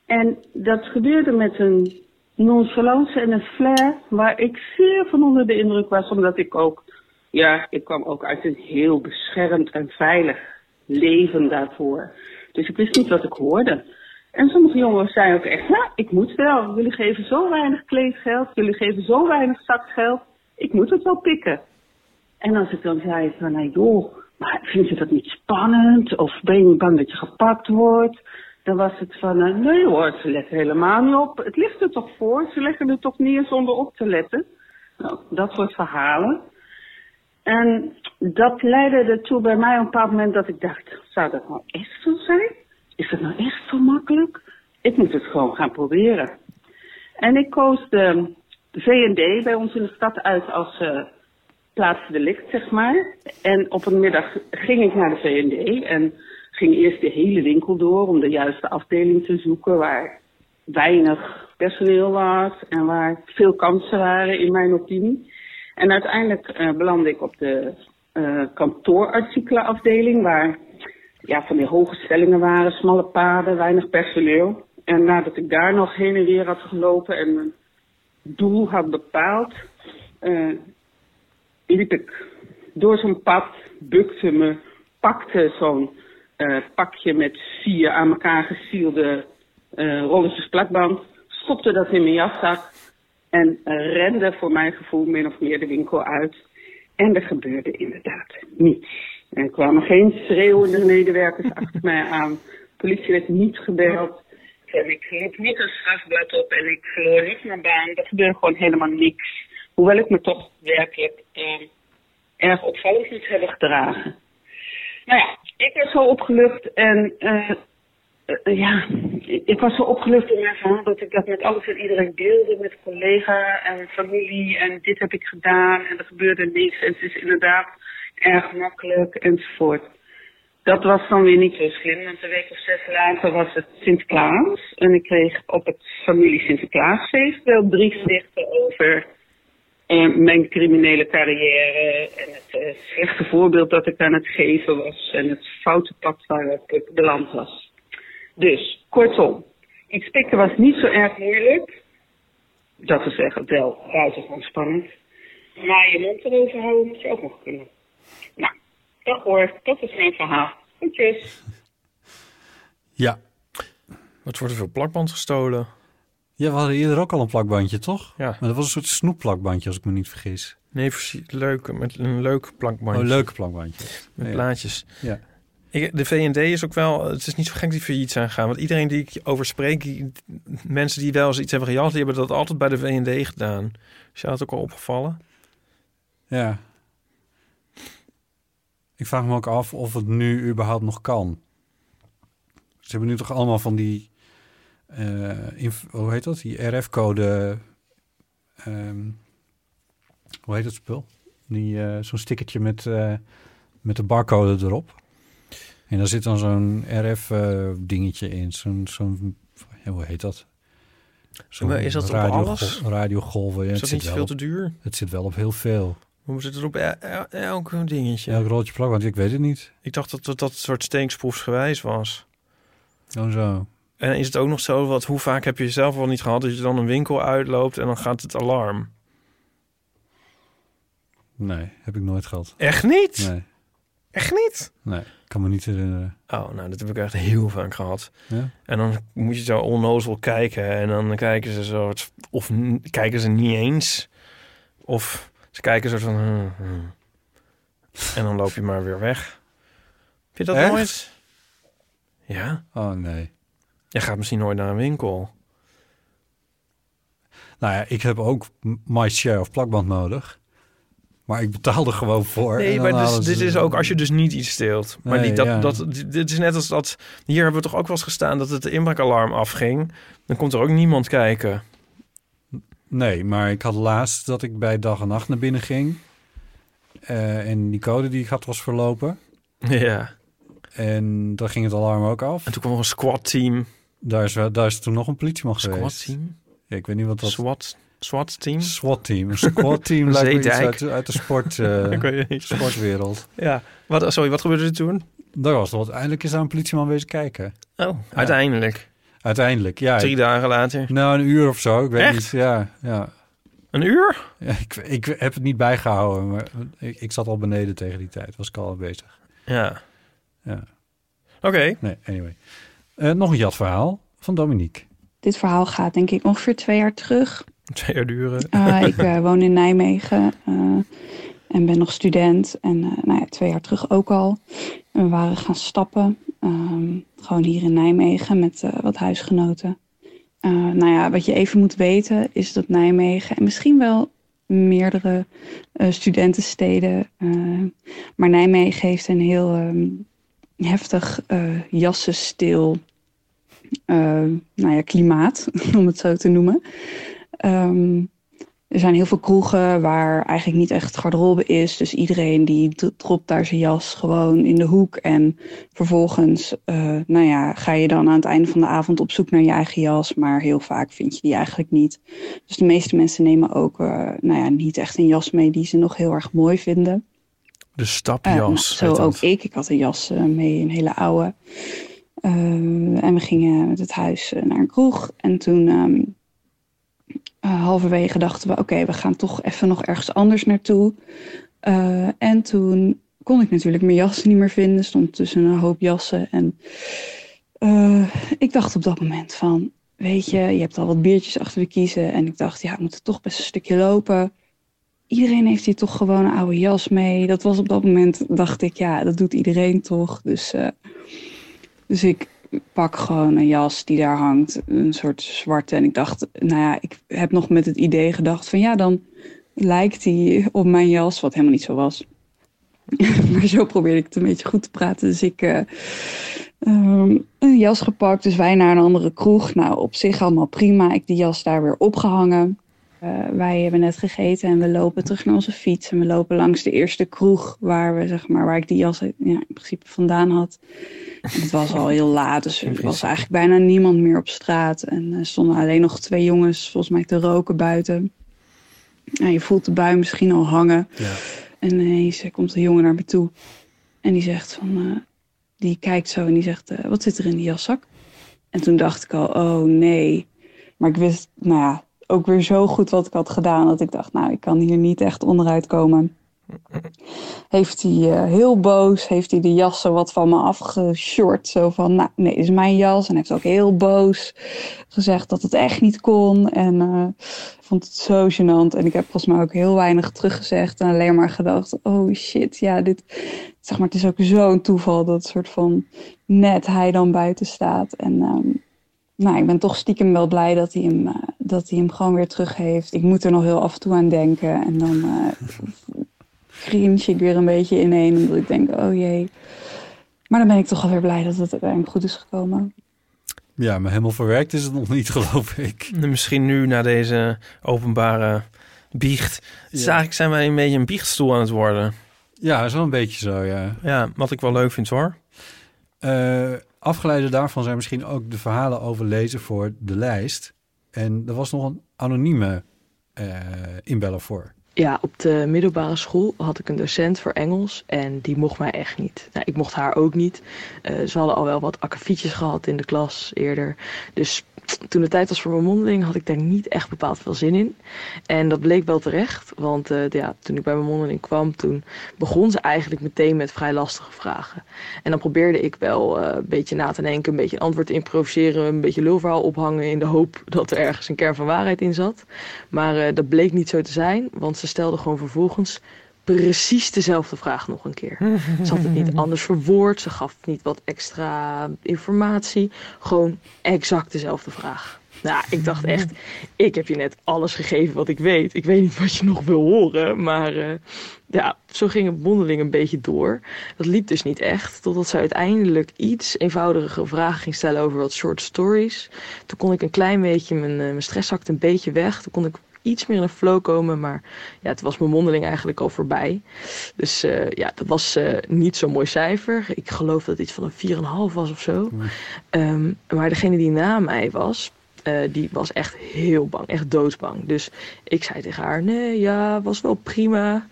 En dat gebeurde met een nonchalance en een flair waar ik zeer van onder de indruk was, omdat ik ook, ja, ik kwam ook uit een heel beschermd en veilig leven daarvoor. Dus ik wist niet wat ik hoorde. En sommige jongens zeiden ook echt, nou, ik moet wel. Jullie geven zo weinig kleedgeld, jullie geven zo weinig zakgeld. Ik moet het wel pikken. En als ik dan zei van, nou joh, maar vind je dat niet spannend? Of ben je bang dat je gepakt wordt? Dan was het van, eh, nee hoor, ze letten helemaal niet op. Het ligt er toch voor, ze leggen er toch neer zonder op te letten. Nou, dat soort verhalen. En dat leidde ertoe bij mij op een bepaald moment dat ik dacht, zou dat nou echt zo zijn? Is dat nou echt zo makkelijk? Ik moet het gewoon gaan proberen. En ik koos de V&D bij ons in de stad uit als eh plaatsdelict, zeg maar. En op een middag ging ik naar de V&D en ging eerst de hele winkel door om de juiste afdeling te zoeken waar weinig personeel was en waar veel kansen waren in mijn opinie. En uiteindelijk eh, belandde ik op de eh kantoorartikelenafdeling waar ja, van die hoge stellingen waren, smalle paden, weinig personeel. En nadat ik daar nog heen en weer had gelopen en mijn doel had bepaald, eh, liep ik door zo'n pad, bukte me, pakte zo'n eh, pakje met vier aan elkaar gesielde eh rolletjes plakband, stopte dat in mijn jaszak en eh, rende voor mijn gevoel min of meer de winkel uit. En er gebeurde inderdaad niets. Er kwamen geen schreeuwende medewerkers achter mij aan. De politie werd niet gebeld. En ik liep niet een strafblad op en ik verloor niet mijn baan. Er gebeurde gewoon helemaal niks. Hoewel ik me toch werkelijk eh, erg opvallend moet hebben gedragen. Nou ja, ik was zo opgelucht en eh, eh, ja, ik ik was zo opgelucht in mijn verhaal dat ik dat met alles en iedereen deelde, met collega en familie en dit heb ik gedaan en er gebeurde niks en het is inderdaad erg makkelijk enzovoort. Dat was dan weer niet zo slim, want een week of zes later was het Sinterklaas en ik kreeg op het familie Sinterklaasfeest wel drie gedichten over eh, mijn criminele carrière en het eh, slechte voorbeeld dat ik aan het geven was en het foute pad waar ik beland was. Dus, kortom, iets pikken was niet zo erg moeilijk. Dat is zeggen, wel buitengewoon spannend. Maar je mond erover houden moet je ook nog kunnen. Nou, dag hoor, dat is mijn verhaal. Groetjes. Ja. Wat wordt er veel plakband gestolen? Ja, we hadden eerder ook al een plakbandje, toch? Ja. Maar dat was een soort snoepplakbandje, als ik me niet vergis. Nee. Leuke, met een leuk plakbandje. Oh, een leuke plakbandje. Met Ja. plaatjes. Ja. Ik, de V&D is ook wel... Het is niet zo gek die failliet zijn gegaan. Want iedereen die ik over spreek... die- mensen die wel eens iets hebben gejat... die hebben dat altijd bij de V&D gedaan. Is jou dat ook al opgevallen? Ja. Ik vraag me ook af of het nu überhaupt nog kan. Ze hebben nu toch allemaal van die... eh, hoe heet dat? Die RF-code... ehm, hoe heet dat spul? Die, eh, zo'n stickertje met, eh, met de barcode erop. En daar zit dan zo'n RF-dingetje in. Zo'n... zo'n hoe heet dat? Zo'n Maar is dat op radio- alles? Radiogolven. Ja, Is dat niet veel op- te duur? Het zit wel op heel veel. Hoe zit het op el- el- elk dingetje? Elk rolletje plak, want ik weet het niet. Ik dacht dat dat, dat soort steeksproefsgewijs was. Oh zo. En is het ook nog zo, wat, hoe vaak heb je zelf wel niet gehad... dat je dan een winkel uitloopt en dan gaat het alarm? Nee, heb ik nooit gehad. Echt niet? Nee, Echt niet? nee, kan me niet herinneren. Oh, nou, dat heb ik echt heel vaak gehad. Ja? En dan moet je zo onnozel kijken en dan kijken ze zo... Of kijken ze niet eens. Of ze kijken zo van... hmm, hmm. En dan loop je maar weer weg. Heb je dat Echt? nooit? Ja. Oh nee. Je gaat misschien nooit naar een winkel. Nou ja, ik heb ook my share of plakband nodig. Maar ik betaal er gewoon voor. Nee, En maar dus, dit is ook als je dus niet iets steelt. Maar Nee, die, dat, ja. dat, dit is net als dat... Hier hebben we toch ook wel eens gestaan dat het inbraakalarm afging. Dan komt er ook niemand kijken. Nee, maar ik had laatst dat ik bij dag en nacht naar binnen ging. Eh, en die code die ik had was verlopen. Ja. En dan ging het alarm ook af. En toen kwam er een squad-team. Daar is, daar is toen nog een politieman geweest. Squad-team? Ja, ik weet niet wat dat... SWAT, SWAT-team? SWAT-team. Een squad-team lijkt me iets uit, de- uit de sport, eh, het sportwereld. Ja. Wat, sorry, wat gebeurde er toen? Daar was nog wat. Eindelijk is daar een politieman wezen kijken. Oh, uiteindelijk. Uiteindelijk, ja. Drie dagen later. Nou, een uur of zo. Ik weet Echt? niet. Ja, ja. Een uur? ja ik, ik heb het niet bijgehouden, maar ik, ik zat al beneden tegen die tijd. Was ik al bezig. Ja. Ja. Oké. Nee, anyway. Eh, nog een jatverhaal van Dominique. Dit verhaal gaat denk ik ongeveer twee jaar terug. Twee jaar duren. Eh, ik eh, woon in Nijmegen eh, en ben nog student. En eh, nou ja, twee jaar terug ook al. En we waren gaan stappen. ehm, gewoon hier in Nijmegen met eh, wat huisgenoten. Eh, nou ja, wat je even moet weten is dat Nijmegen en misschien wel meerdere eh, studentensteden. eh, maar Nijmegen heeft een heel ehm, heftig eh jassenstil nou ja, klimaat, om het zo te noemen. Ehm, er zijn heel veel kroegen waar eigenlijk niet echt garderobe is. Dus iedereen die dropt daar zijn jas gewoon in de hoek. En vervolgens eh, nou ja, ga je dan aan het einde van de avond op zoek naar je eigen jas. Maar heel vaak vind je die eigenlijk niet. Dus de meeste mensen nemen ook eh, nou ja, niet echt een jas mee die ze nog heel erg mooi vinden. De Eh, stapjas. nou, zo dat. ook ik. Ik had een jas eh, mee, een hele oude. Eh, en we gingen met het huis eh, naar een kroeg. En toen ehm, eh, halverwege dachten we... oké, we gaan toch even nog ergens anders naartoe. Eh, en toen kon ik natuurlijk mijn jas niet meer vinden. Stond tussen een hoop jassen. En ik dacht op dat moment van... weet je, je hebt al wat biertjes achter de kiezen. En ik dacht, ja, we moeten toch best een stukje lopen iedereen heeft hier toch gewoon een oude jas mee. Dat was op dat moment, dacht ik, ja, dat doet iedereen toch. Dus, dus ik pak gewoon een jas die daar hangt, een soort zwarte. En ik dacht, nou ja, ik heb nog met het idee gedacht van ja, dan lijkt die op mijn jas, wat helemaal niet zo was. maar zo probeerde ik het een beetje goed te praten. Dus ik ehm, een jas gepakt, dus wij naar een andere kroeg. Nou, op zich allemaal prima. Ik die jas daar weer opgehangen. Eh, wij hebben net gegeten en we lopen terug naar onze fiets. En we lopen langs de eerste kroeg waar, we, zeg maar, waar ik die jas ja, in principe vandaan had. En het was al heel laat, dus er was eigenlijk bijna niemand meer op straat. En er stonden alleen nog twee jongens volgens mij te roken buiten. En je voelt de bui misschien al hangen. En ineens komt een jongen naar me toe. En die zegt van... eh, die kijkt zo en die zegt... eh, wat zit er in die jaszak? En toen dacht ik al, oh nee. Maar ik wist, nou ja, ook weer zo goed wat ik had gedaan... dat ik dacht, nou, ik kan hier niet echt onderuit komen. heeft hij eh, heel boos, heeft hij de jas zo wat van me afgeshort. Zo van, nou nee, is mijn jas. En heeft ook heel boos gezegd dat het echt niet kon. En eh, vond het zo gênant. En ik heb volgens mij ook heel weinig teruggezegd. En alleen maar gedacht, oh shit, ja, dit... Zeg maar, het is ook zo'n toeval dat soort van net hij dan buiten staat. En ehm, nou, ik ben toch stiekem wel blij dat hij, hem, eh, dat hij hem gewoon weer terug heeft. Ik moet er nog heel af en toe aan denken. En dan eh cringe ik weer een beetje ineen. Omdat ik denk, oh jee. Maar dan ben ik toch alweer blij dat het uiteindelijk goed is gekomen. Ja, maar helemaal verwerkt is het nog niet, geloof ik. Misschien nu na deze openbare biecht. Dus eigenlijk zijn wij een beetje een biechtstoel aan het worden. Ja, is wel een beetje zo, ja. Ja, wat ik wel leuk vind hoor. Eh, afgeleide daarvan zijn misschien ook de verhalen over lezen voor de lijst. En er was nog een anonieme eh, inbeller voor. Ja, op de middelbare school had ik een docent voor Engels en die mocht mij echt niet. Nou, ik mocht haar ook niet. Eh, ze hadden al wel wat akkefietjes gehad in de klas eerder. Dus toen het tijd was voor mijn mondeling had ik daar niet echt bepaald veel zin in. En dat bleek wel terecht, want eh, ja, toen ik bij mijn mondeling kwam, toen begon ze eigenlijk meteen met vrij lastige vragen. En dan probeerde ik wel eh, een beetje na te denken, een beetje een antwoord te improviseren, een beetje lulverhaal ophangen in de hoop dat er ergens een kern van waarheid in zat. Maar dat bleek niet zo te zijn, want ze stelde gewoon vervolgens precies dezelfde vraag nog een keer. Ze had het niet anders verwoord, ze gaf niet wat extra informatie. Gewoon exact dezelfde vraag. Nou, ik dacht echt, ik heb je net alles gegeven wat ik weet. Ik weet niet wat je nog wil horen, maar eh, ja, zo ging het mondeling een beetje door. Dat liep dus niet echt, totdat ze uiteindelijk iets eenvoudigere vragen ging stellen over wat short stories. Toen kon ik een klein beetje, mijn, eh, mijn stress zakte een beetje weg. Toen kon ik iets meer in een flow komen. Maar ja, het was mijn mondeling eigenlijk al voorbij. Dus eh, ja, dat was eh, niet zo'n mooi cijfer. Ik geloof dat het iets van een 4,5 was of zo. Ehm, maar degene die na mij was, eh, die was echt heel bang. Echt doodsbang. Dus ik zei tegen haar, nee, ja, was wel prima.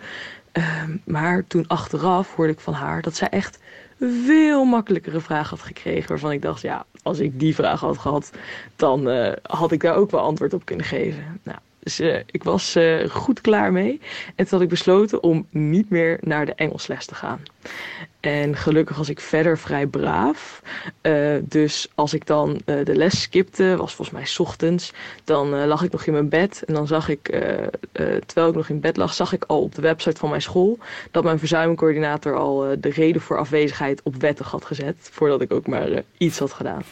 Ehm, maar toen achteraf hoorde ik van haar dat zij echt veel makkelijkere vragen had gekregen. Waarvan ik dacht, ja, als ik die vraag had gehad, dan had ik daar ook wel antwoord op kunnen geven. Nou, dus eh, ik was eh, goed klaar mee. En toen had ik besloten om niet meer naar de Engelsles te gaan. En gelukkig was ik verder vrij braaf. Eh, dus als ik dan de les skipte, was volgens mij 's ochtends, dan lag ik nog in mijn bed. En dan zag ik, terwijl ik nog in bed lag, zag ik al op de website van mijn school dat mijn verzuimcoördinator al de reden voor afwezigheid op wettig had gezet. Voordat ik ook maar iets had gedaan.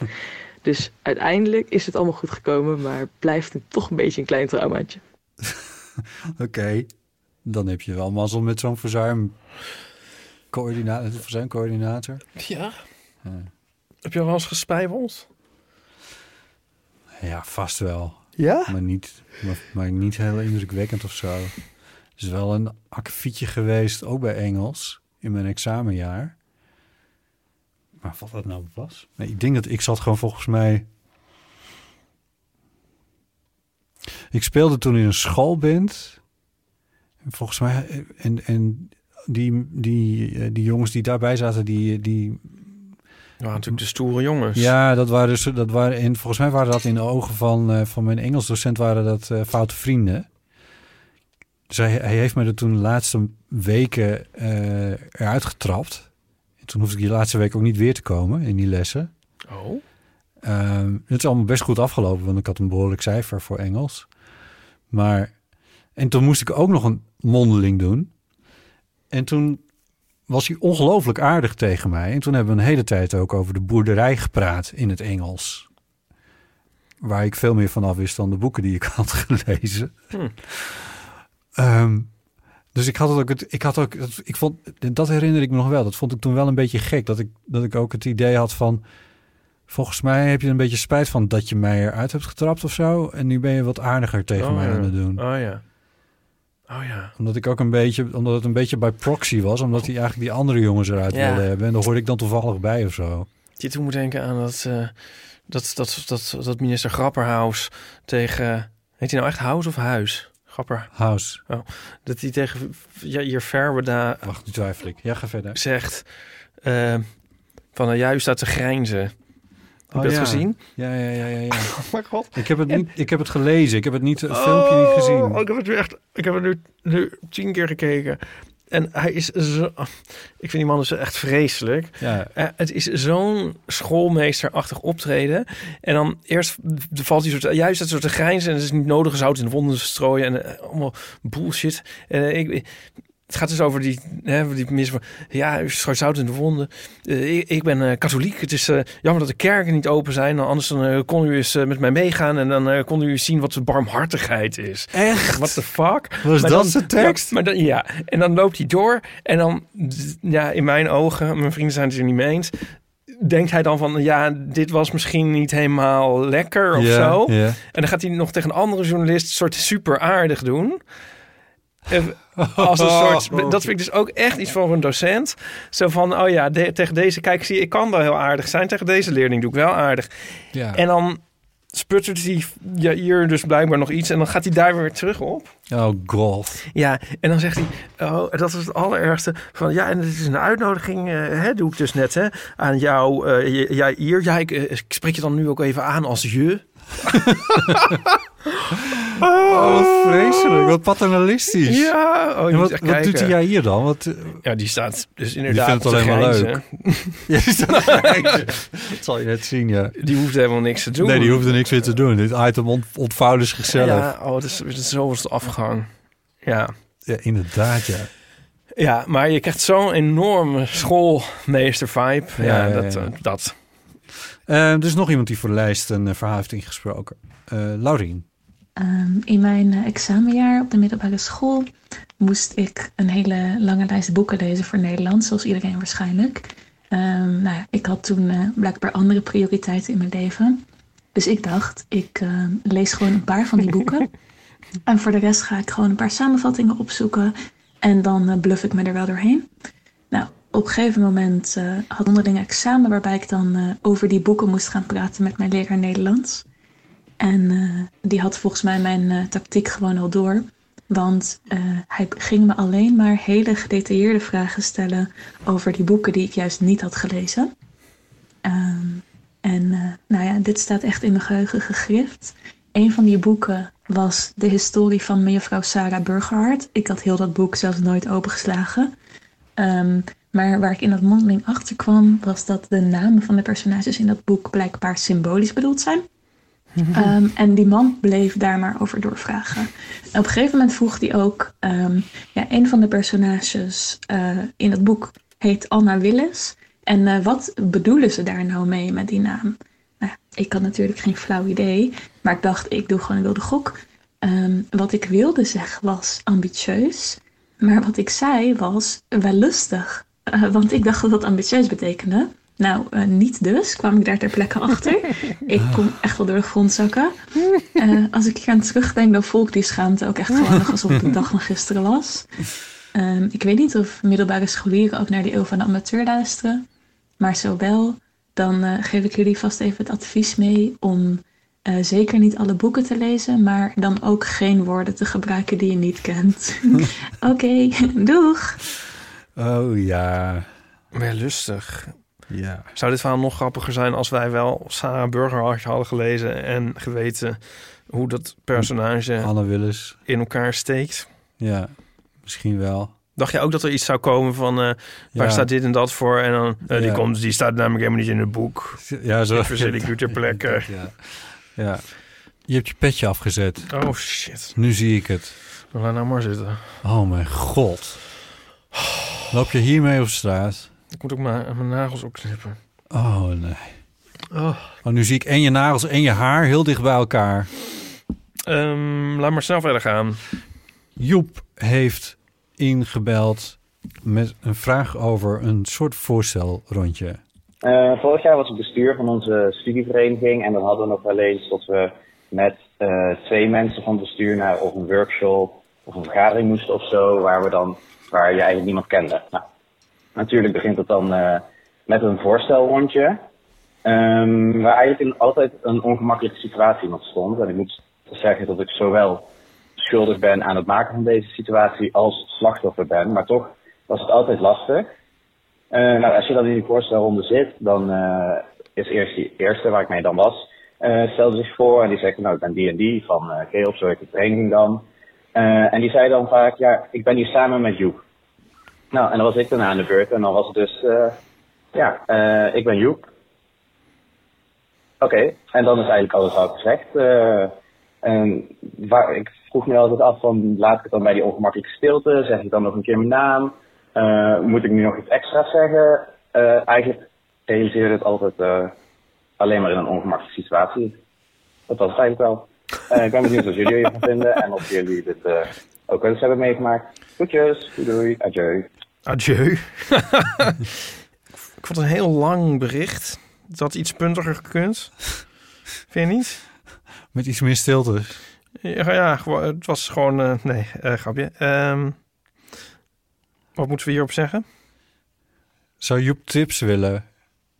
Dus uiteindelijk is het allemaal goed gekomen, maar blijft het toch een beetje een klein traumaatje. Oké, dan heb je wel mazzel met zo'n verzuimcoördinator. verzuimcoördinator. Ja. Ja. Heb je al wel eens gespijbeld? Ja, vast wel. Ja? Maar niet, maar, maar niet heel indrukwekkend of zo. Het is wel een akkefietje geweest, ook bij Engels, in mijn examenjaar. Maar wat dat nou was? Nee, ik denk dat ik zat gewoon volgens mij... Ik speelde toen in een schoolband. En volgens mij... En, en die, die, eh, die jongens die daarbij zaten, die... die Ja, natuurlijk de stoere jongens. ja, dat waren dus, dat waren, en volgens mij waren dat in de ogen van, eh, van mijn Engelsdocent waren dat eh, foute vrienden. Dus hij, hij heeft me er toen de laatste weken eh, eruit getrapt. En toen hoefde ik die laatste week ook niet weer te komen in die lessen. Oh. Ehm, het is allemaal best goed afgelopen, want ik had een behoorlijk cijfer voor Engels. Maar, en toen moest ik ook nog een mondeling doen. En toen was hij ongelooflijk aardig tegen mij. En toen hebben we een hele tijd ook over de boerderij gepraat in het Engels. Waar ik veel meer van af wist dan de boeken die ik had gelezen. Hm. Ehm, dus ik had het ook, het, ik had ook, dat- ik vond, dat herinner ik me nog wel. Dat vond ik toen wel een beetje gek. Dat ik, dat ik ook het idee had van, volgens mij heb je een beetje spijt van dat je mij eruit hebt getrapt of zo. En nu ben je wat aardiger tegen Oh, mij ja. aan het doen. Oh ja. Oh ja. Omdat ik ook een beetje, omdat het een beetje bij proxy was, omdat hij eigenlijk die andere jongens eruit Ja. wilde hebben. En daar hoorde ik dan toevallig bij of zo. Je toen moet denken aan dat, eh, dat, dat, dat, dat minister Grapperhaus tegen... Heet hij nou echt House of Huis? Grapper. House. Oh, dat hij tegen Jair Verweda... Wacht, nu twijfel ik. Ja, ga verder. Zegt eh, van nou, ja, u staat te grijnzen. Heb je Oh, dat ja. gezien? Ja, ja, ja, ja. ja. Oh mijn god. ik, heb het niet, ik heb het gelezen. Ik heb het niet, het filmpje niet gezien. Oh, ik heb het nu echt... Ik heb het nu, nu tien keer gekeken. En hij is zo... Ik vind die man dus echt vreselijk. Ja. Eh, het is zo'n schoolmeesterachtig optreden. En dan eerst valt hij soort, juist dat soort te grijnzen. En het is niet nodig zout in de wonden te strooien. En eh, allemaal bullshit. En eh, ik... Het gaat dus over die, hè, die mis van, ja, u strooit zout in de wonden. Eh, ik, ik ben eh, katholiek. Het is eh, jammer dat de kerken niet open zijn. Anders dan, kon u eens met mij meegaan en dan kon u zien wat de barmhartigheid is. Echt? What the fuck? Was Maar dat zijn tekst? Ja, maar dan, ja, en dan loopt hij door en dan, ja, in mijn ogen, mijn vrienden zijn het er niet mee eens, denkt hij dan van, ja, dit was misschien niet helemaal lekker of zo. En dan gaat hij nog tegen een andere journalist een soort super aardig doen. Eh, Als een soort, dat vind ik dus ook echt iets voor een docent. Zo van, oh ja, de- tegen deze, kijk, zie, ik kan wel heel aardig zijn. Tegen deze leerling doe ik wel aardig. Ja. En dan sputtert hij ja, hier dus blijkbaar nog iets. En dan gaat hij daar weer terug op. Oh god. Ja, en dan zegt hij, oh, dat is het allerergste. Van ja, en het is een uitnodiging, eh, hè, doe ik dus net, hè, aan jou, eh, jij hier. Ja, ik, ik spreek je dan nu ook even aan als je. Oh, wat vreselijk. Wat paternalistisch. Ja, oh, en wat, wat kijken. doet hij hier dan? Wat, eh, Ja, die staat dus die inderdaad vindt het alleen maar leuk. ja, die staat. Dat zal je net zien, ja. Die hoeft helemaal niks te doen. Nee, die hoeft er niks meer te doen. Dit item ont ontvouwde zichzelf. Ja. Ja, oh, het is, het is zo was de afgang. Ja. inderdaad, ja. Ja, maar je krijgt zo'n enorme schoolmeester-vibe. Ja, Ja, ja, dat, ja. eh, dat. Eh, er is nog iemand die voor de lijst een eh, verhaal heeft ingesproken. Eh Laurien. Ehm, in mijn eh, examenjaar op de middelbare school moest ik een hele lange lijst boeken lezen voor Nederlands, zoals iedereen waarschijnlijk. Ehm, nou ja, ik had toen eh, blijkbaar andere prioriteiten in mijn leven. Dus ik dacht, ik lees gewoon een paar van die boeken. en voor de rest ga ik gewoon een paar samenvattingen opzoeken. En dan eh, bluff ik me er wel doorheen. Nou, op een gegeven moment eh had onderling examen waarbij ik dan eh, over die boeken moest gaan praten met mijn leraar Nederlands. En eh, die had volgens mij mijn tactiek gewoon al door. Want hij ging me alleen maar hele gedetailleerde vragen stellen over die boeken die ik juist niet had gelezen. Ehm, en nou ja, dit staat echt in mijn geheugen gegrift. Een van die boeken was de historie van mevrouw Sarah Burgerhart. Ik had heel dat boek zelfs nooit opengeslagen. Ehm, maar waar ik in dat mondeling achter kwam, was dat de namen van de personages in dat boek blijkbaar symbolisch bedoeld zijn. Ehm, en die man bleef daar maar over doorvragen. En op een gegeven moment vroeg hij ook: ehm, ja, een van de personages eh, in het boek heet Anna Willis. En eh, wat bedoelen ze daar nou mee met die naam? Nou, ik had natuurlijk geen flauw idee, maar ik dacht: ik doe gewoon een wilde gok. Ehm, wat ik wilde zeggen was ambitieus, maar wat ik zei was wel lustig. Eh, want ik dacht dat dat ambitieus betekende. Nou, eh, niet dus, kwam ik daar ter plekke achter. ik kon echt wel door de grond zakken. Eh, als ik hier aan terugdenk, dan voel ik die schaamte ook echt gewoon nog alsof het de dag van gisteren was. Ehm, ik weet niet of middelbare scholieren ook naar de eeuw van de amateur luisteren. Maar zo wel, dan geef ik jullie vast even het advies mee om zeker niet alle boeken te lezen, maar dan ook geen woorden te gebruiken die je niet kent. Oké, doeg! Oh ja. Weer lustig. Ja. Zou dit verhaal nog grappiger zijn als wij wel Sarah Burgerhart hadden gelezen en geweten hoe dat personage Anna Willis. in elkaar steekt? Ja, misschien wel. Dacht je ook dat er iets zou komen van eh, waar Ja. staat dit en dat voor? En dan eh, die, Ja. komt, die staat namelijk helemaal niet in het boek. Ja, zo. Verzin ik nu ter plekke. Ja. ja. Je hebt je petje afgezet. Oh shit. Nu zie ik het. Laat nou maar zitten. Oh mijn god. Loop je hiermee op straat? Ik moet ook mijn, mijn nagels opknippen. Oh nee. Oh. Oh, nu zie ik en je nagels en je haar heel dicht bij elkaar. Ehm, laat maar snel verder gaan. Joep heeft ingebeld met een vraag over een soort voorstelrondje. Eh, vorig jaar was ik bestuur van onze studievereniging en dan hadden we nog wel eens dat we met eh, twee mensen van het bestuur naar of een workshop of een vergadering moesten of zo, waar we dan waar je eigenlijk niemand kende. Nou, natuurlijk begint het dan eh, met een voorstelrondje, ehm, waar eigenlijk een, altijd een ongemakkelijke situatie in ontstond. En ik moet zeggen dat ik zowel schuldig ben aan het maken van deze situatie als slachtoffer ben, maar toch was het altijd lastig. Eh, nou, als je dan in die voorstelronde zit, dan eh, is eerst die eerste waar ik mee dan was, eh, stelde zich voor en die zegt, nou, ik ben die en van uh, Geop, zo heet de vereniging dan. Eh, en die zei dan vaak, ja, ik ben hier samen met Joep. Nou, en dan was ik daarna aan de beurt en dan was het dus, eh, ja, eh, ik ben Joep. Oké, en dan is eigenlijk alles al gezegd. En waar, ik vroeg me altijd af van, laat ik het dan bij die ongemakkelijke stilte? Zeg ik dan nog een keer mijn naam? Moet ik nu nog iets extra's zeggen? Eigenlijk realiseerde het altijd alleen maar in een ongemakkelijke situatie. Dat was het eigenlijk wel. Eh, ik ben benieuwd wat jullie ervan vinden en of jullie dit eh, ook wel eens hebben meegemaakt. Groetjes, doei doei, adieu. Adieu. ik vond het een heel lang bericht. Dat had iets puntiger gekund. Vind je niet? Met iets meer stilte. Ja, ja het was gewoon... eh, nee, eh, grapje. Ehm, wat moeten we hierop zeggen? Zou Joep tips willen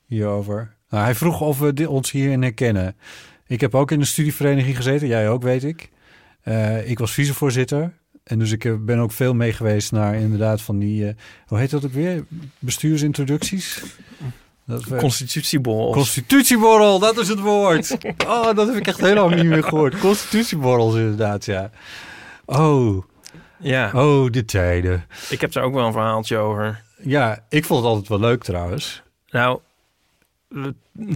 hierover? Nou, hij vroeg of we ons hierin herkennen. Ik heb ook in de studievereniging gezeten. Jij ook, weet ik. Eh, ik was vicevoorzitter. En dus ik eh, ben ook veel mee geweest naar inderdaad van die... eh, hoe heet dat ook weer? Bestuursintroducties? Constitutieborrels. Constitutieborrel, dat is het woord. Oh, dat heb ik echt lang niet meer gehoord. Constitutieborrels inderdaad, ja. Oh. Ja. Oh, de tijden. Ik heb daar ook wel een verhaaltje over. Ja, ik vond het altijd wel leuk trouwens. Nou,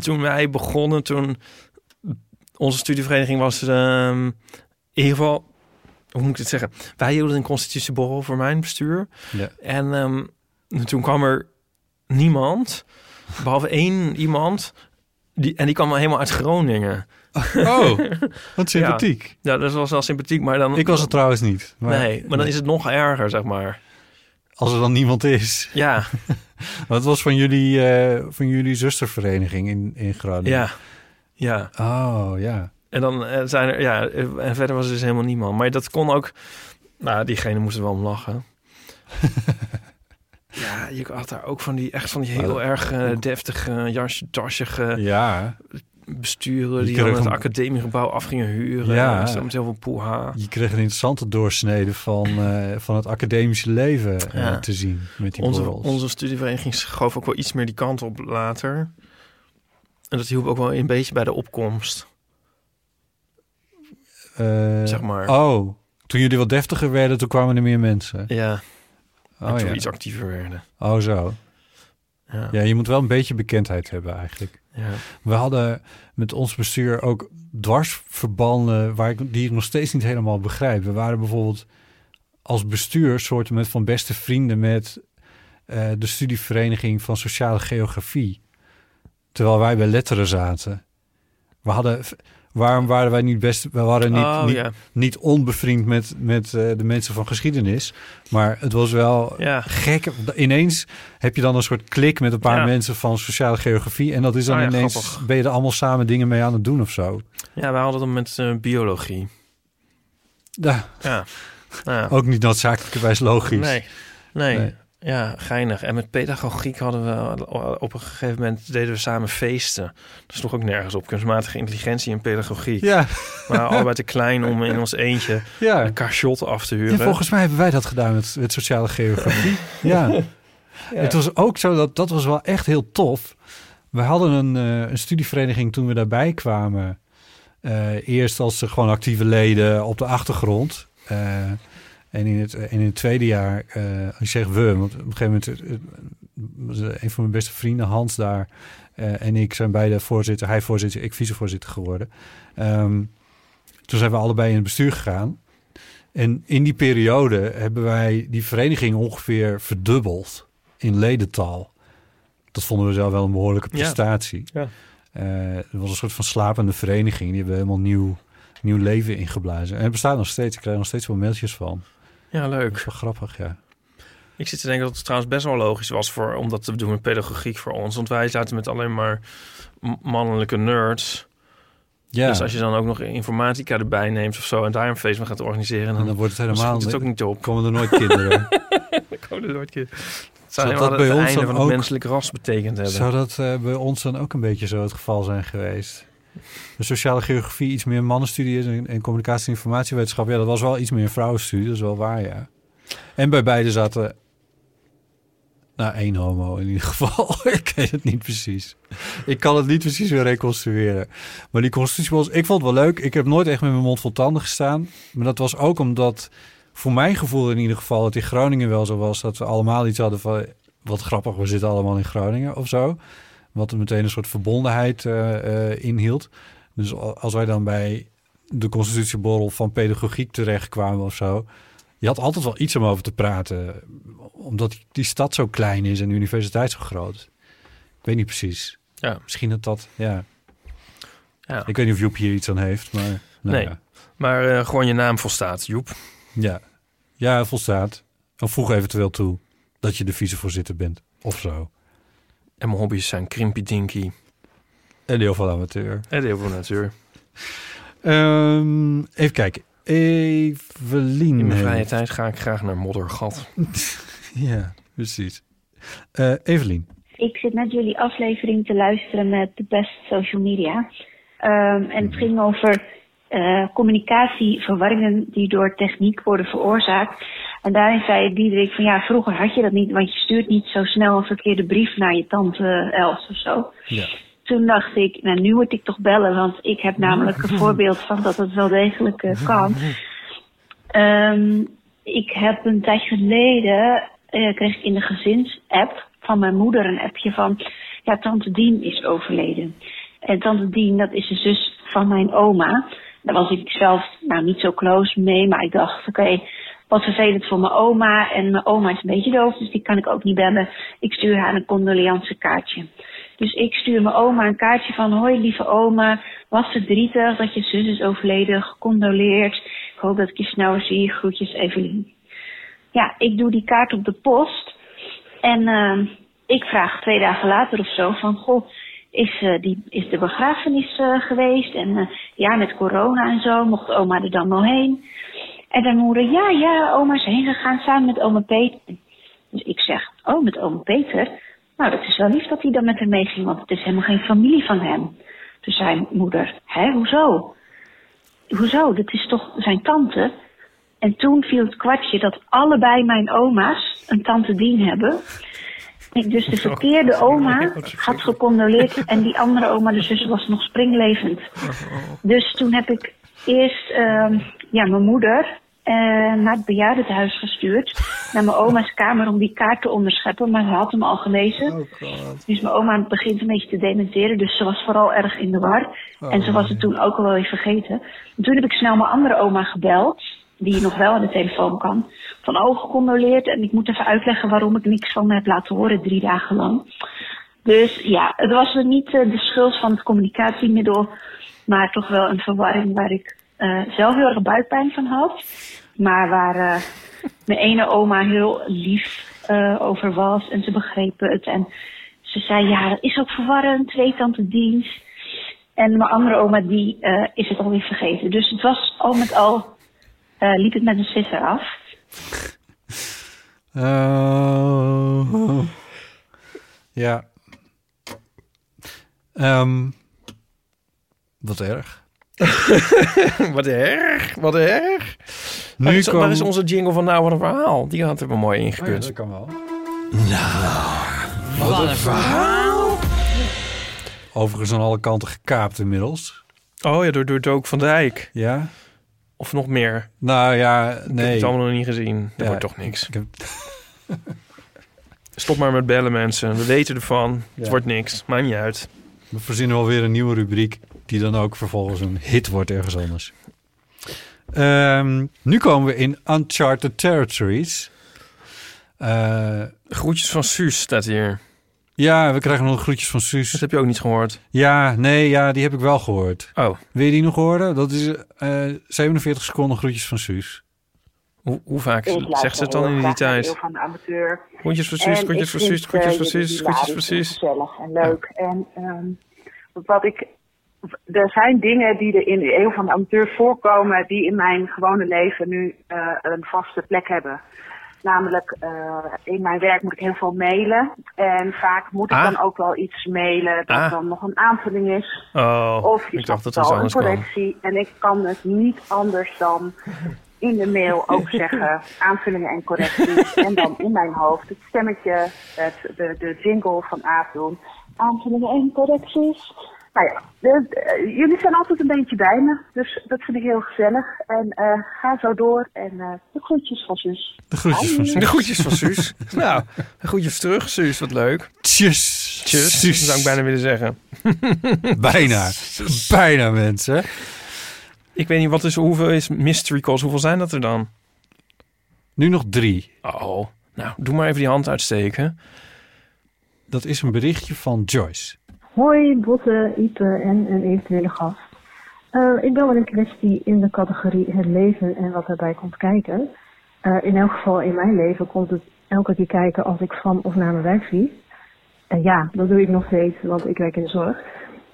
toen wij begonnen, toen onze studievereniging was ehm, in ieder geval, hoe moet ik dit zeggen? Wij hielden een constitutieborrel voor mijn bestuur. Ja. En ehm, toen kwam er niemand, behalve één iemand, die, en die kwam helemaal uit Groningen. Oh, wat sympathiek. Ja, ja, dat was wel sympathiek, maar dan... Ik was het trouwens niet. Maar, nee, maar dan is het nog erger, zeg maar. Als er dan niemand is. Ja. Wat was van jullie, eh, van jullie zustervereniging in, in Groningen? Ja, ja. Oh, ja. En dan eh, zijn er, ja, eh, en verder was er dus helemaal niemand. Maar dat kon ook, nou, diegene moest er wel om lachen. ja, je had daar ook van die, echt van die heel erg deftige, jasje, tassige Ja. besturen die dan het een- academiegebouw af gingen huren. Ja. Ja. Met heel veel poeha. Je kreeg een interessante doorsnede van, eh, van het academische leven te zien met die Onze, borrels. onze studievereniging schoof ook wel iets meer die kant op later. En dat hielp ook wel een beetje bij de opkomst. Eh, zeg maar. Oh, toen jullie wat deftiger werden, toen kwamen er meer mensen. Ja. Oh, en toen ja. iets actiever werden. Oh, zo. Ja. Ja, je moet wel een beetje bekendheid hebben eigenlijk. Ja. We hadden met ons bestuur ook dwarsverbanden waar ik, die ik nog steeds niet helemaal begrijp. We waren bijvoorbeeld als bestuur soorten met van beste vrienden met eh, de studievereniging van sociale geografie. Terwijl wij bij letteren zaten. We hadden, waarom waren wij niet best, we waren niet, Oh, niet, onbevriend met, met eh, de mensen van geschiedenis. Maar het was wel gek. Ineens heb je dan een soort klik met een paar mensen van sociale geografie. En dat is dan Oh ja, ineens, grappig. ben je er allemaal samen dingen mee aan het doen of zo. Ja, wij hadden het met eh, biologie. Ja. Ja. ja. Ook niet noodzakelijkerwijs logisch. Nee. nee. Nee. Ja, geinig. En met pedagogiek hadden we op een gegeven moment deden we samen feesten. Dat sloeg ook nergens op. Kunstmatige intelligentie en pedagogiek. Ja. Waren allebei te klein om in ons eentje Ja. een cachot af te huren. Ja, volgens mij hebben wij dat gedaan met, met sociale geografie. ja. Het was ook zo, dat, dat was wel echt heel tof. We hadden een, eh, een studievereniging toen we daarbij kwamen. Eh, eerst als gewoon actieve leden op de achtergrond. Eh, en, in het, en in het tweede jaar, eh ik zeg we, want op een gegeven moment... eh, was een van mijn beste vrienden, Hans, daar... eh, en ik zijn beide voorzitter, hij voorzitter, ik vicevoorzitter geworden. Ehm, toen zijn we allebei in het bestuur gegaan. En in die periode hebben wij die vereniging ongeveer verdubbeld in ledental. Dat vonden we zelf wel een behoorlijke prestatie. Ja. Eh, het was een soort van slapende vereniging. Die hebben helemaal nieuw, nieuw leven ingeblazen. En het bestaat nog steeds. Ik krijg nog steeds wel mailtjes van. Ja, leuk. Dat is wel grappig, ja. Ik zit te denken dat het trouwens best wel logisch was voor, om dat te doen met pedagogiek voor ons. Want wij zaten met alleen maar mannelijke nerds. Ja. Dus als je dan ook nog informatica erbij neemt of zo en daar een feest van gaat organiseren, dan, En dan wordt het helemaal... het ook niet op. Komen er nooit kinderen. Dan komen er nooit kinderen. Het zou dat bij het ons einde dan van het menselijk ras betekend hebben. Zou dat eh, bij ons dan ook een beetje zo het geval zijn geweest? De sociale geografie iets meer mannenstudie is en, communicatie- en informatiewetenschap. Ja, dat was wel iets meer vrouwenstudie, dat is wel waar, ja. En bij beide zaten... Nou, één homo in ieder geval. ik weet het niet precies. Ik kan het niet precies weer reconstrueren. Maar die constitutie. Ik vond het wel leuk. Ik heb nooit echt met mijn mond vol tanden gestaan. Maar dat was ook omdat voor mijn gevoel in ieder geval het in Groningen wel zo was dat we allemaal iets hadden van wat grappig, we zitten allemaal in Groningen of zo. Wat er meteen een soort verbondenheid eh, eh, inhield. Dus als wij dan bij de constitutieborrel van pedagogiek terechtkwamen of zo. Je had altijd wel iets om over te praten. Omdat die, stad zo klein is en de universiteit zo groot. Ik weet niet precies. Ja. Misschien dat dat, ja. Ja. Ik weet niet of Joep hier iets aan heeft, maar... nou nee, ja. maar eh, gewoon je naam volstaat, Joep. Ja. Ja, volstaat. Of voeg eventueel toe dat je de vicevoorzitter bent. Of zo. En mijn hobby's zijn Krimpy Dinky. En heel veel amateur. En heel veel natuur. Ehm, even kijken. Evelien. In mijn vrije tijd ga ik graag naar Moddergat. Ja, precies. Eh, Evelien. Ik zit net jullie aflevering te luisteren met de best social media. Ehm, en het ging over eh, communicatieverwarringen die door techniek worden veroorzaakt. En daarin zei Diederik van ja, vroeger had je dat niet, want je stuurt niet zo snel een verkeerde brief naar je tante Els of zo. Ja. Toen dacht ik, nou nu moet ik toch bellen, want ik heb namelijk een voorbeeld van dat het wel degelijk eh, kan. Ehm, ik heb een tijd geleden, eh, kreeg ik in de gezinsapp van mijn moeder een appje van, ja, tante Dien is overleden. En tante Dien, dat is de zus van mijn oma. Daar was ik zelf nou niet zo close mee, maar ik dacht, oké, wat vervelend voor mijn oma. En mijn oma is een beetje doof, dus die kan ik ook niet bellen. Ik stuur haar een condoleance kaartje. Dus ik stuur mijn oma een kaartje van, hoi lieve oma, wat verdrietig dat je zus is overleden, gecondoleerd. Ik hoop dat ik je snel zie, groetjes Evelien. Ja, ik doe die kaart op de post. En ehm, ik vraag twee dagen later of zo van, goh, is, eh, die, is de begrafenis eh, geweest? En eh, ja, met corona en zo, mocht oma er dan wel heen? En dan moeder, ja, ja, oma is heen gegaan samen met oma Peter. Dus ik zeg, oh, met oma Peter? Nou, dat is wel lief dat hij dan met hem meeging, want het is helemaal geen familie van hem. Toen zei moeder, hè, hoezo? Hoezo? Dat is toch zijn tante? En toen viel het kwartje dat allebei mijn oma's een tante Dien hebben. Ik dus de verkeerde oma had gecondoleerd en die andere oma, de zus, was nog springlevend. Dus toen heb ik eerst ehm, ja, mijn moeder eh, naar het bejaardentehuis gestuurd. Naar mijn oma's kamer om die kaart te onderscheppen, maar ze had hem al gelezen. Dus mijn oma begint een beetje te dementeren, dus ze was vooral erg in de war. en ze was het toen ook al wel weer vergeten. En toen heb ik snel mijn andere oma gebeld, die nog wel aan de telefoon kan. Van oh, gecondoleerd en ik moet even uitleggen waarom ik niks van me heb laten horen drie dagen lang. Dus ja, het was niet eh, de schuld van het communicatiemiddel, maar toch wel een verwarring waar ik eh, zelf heel erg buikpijn van had. Maar waar eh, mijn ene oma heel lief eh, over was en ze begrepen het. En ze zei, ja, dat is ook verwarrend, twee tante dienst. En mijn andere oma, die is het alweer vergeten. Dus het was al met al, liep het met een sisser af. Oh. Ja. Ehm, wat erg. wat erg, wat erg. Nu waar, is, waar is onze jingle van Nou Wat Een Verhaal? Die had er wel mooi ingekund. Oh dat kan wel. wat een verhaal. Overigens aan alle kanten gekaapt inmiddels. Oh ja, door, door Dook van Dijk. Ja? Of nog meer. Nou ja, Ik heb nee. het allemaal nog niet gezien. Dat Ja, wordt toch niks. ik heb- Stop maar met bellen, mensen. We weten ervan. Het wordt niks. Maakt niet uit. We verzinnen wel weer een nieuwe rubriek... die dan ook vervolgens een hit wordt ergens anders. Ehm, nu komen we in Uncharted Territories. Eh, Groetjes van Suus staat hier. ja, we krijgen nog groetjes van Suus. Dat heb je ook niet gehoord. Ja, nee, ja, die heb ik wel gehoord. Oh. Wil je die nog horen? Dat is eh 47 seconden groetjes van Suus. Hoe, hoe vaak zegt ze het dan in die tijd? Van de amateur. Groetjes voor Suus, groetjes vind, Suus, groetjes eh, jullie Suus, groetjes en Suus. gezellig en leuk. En ehm, wat ik... Er zijn dingen die er in de eeuw van de amateur voorkomen... die in mijn gewone leven nu eh, een vaste plek hebben. Namelijk, eh, in mijn werk moet ik heel veel mailen. En vaak moet ik Ah. dan ook wel iets mailen dat Ah. dan nog een aanvulling is. Oh, Of je dacht dat een correctie. En ik kan het niet anders dan in de mail ook zeggen aanvullingen en correcties. en dan in mijn hoofd het stemmetje, het, de, de jingle van Aap doen. Aanvullingen en correcties. Nou ja, de- eh, jullie zijn altijd een beetje bij me, dus dat vind ik heel gezellig. En eh, ga zo door en eh, de groetjes van zus. De groetjes van Suus. De groetjes van Suus. nou, de groetjes terug, Suus. Wat leuk. Tjus. Tjus, Suus. zou ik bijna willen zeggen. Bijna. Bijna, mensen. Ik weet niet, wat is, hoeveel is mystery calls? Hoeveel zijn dat er dan? Nu nog drie. Oh, nou, doe maar even die hand uitsteken. Dat is een berichtje van Joyce. Hoi, Botte, Ipe en een eventuele gast. Eh, ik bel met een kwestie in de categorie het leven en wat erbij komt kijken. Eh, in elk geval in mijn leven komt het elke keer kijken als ik van of naar mijn werk vlieg. En ja, dat doe ik nog steeds, want ik werk in de zorg.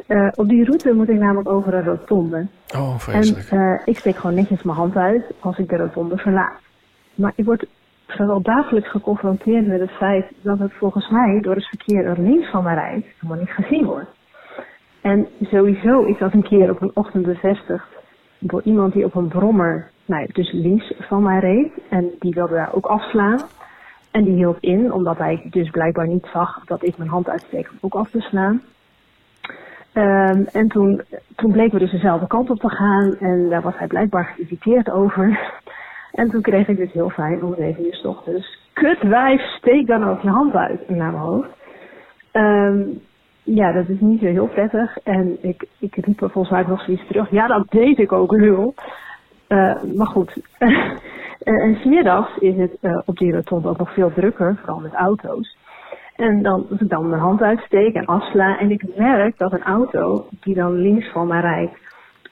Eh, op die route moet ik namelijk over een rotonde. Oh, En vreselijk. eh, ik steek gewoon netjes mijn hand uit als ik de rotonde verlaat. Maar ik word vrijwel dagelijks geconfronteerd met het feit dat het volgens mij door het verkeer dat links van mij rijdt helemaal niet gezien wordt. En sowieso is dat een keer op een ochtend bevestigd door iemand die op een brommer, nou dus links van mij reed. En die wilde daar ook afslaan. En die hield in, omdat hij dus blijkbaar niet zag dat ik mijn hand uitsteek om ook af te slaan. Ehm, en toen, toen bleken we dus dezelfde kant op te gaan en daar was hij blijkbaar geïrriteerd over. En toen kreeg ik dus heel fijn om zeven uur 's ochtends. Kut wijf, steek dan ook je hand uit naar mijn hoofd. Ehm, ja, dat is niet zo heel prettig. En ik, ik riep er volgens mij nog zoiets terug. Ja, dat deed ik ook, lul. Eh, maar goed. En smiddags is het eh, op die rotonde ook nog veel drukker, vooral met auto's. En dan, als ik dan mijn hand uitsteek en afsla en ik merk dat een auto die dan links van mij rijdt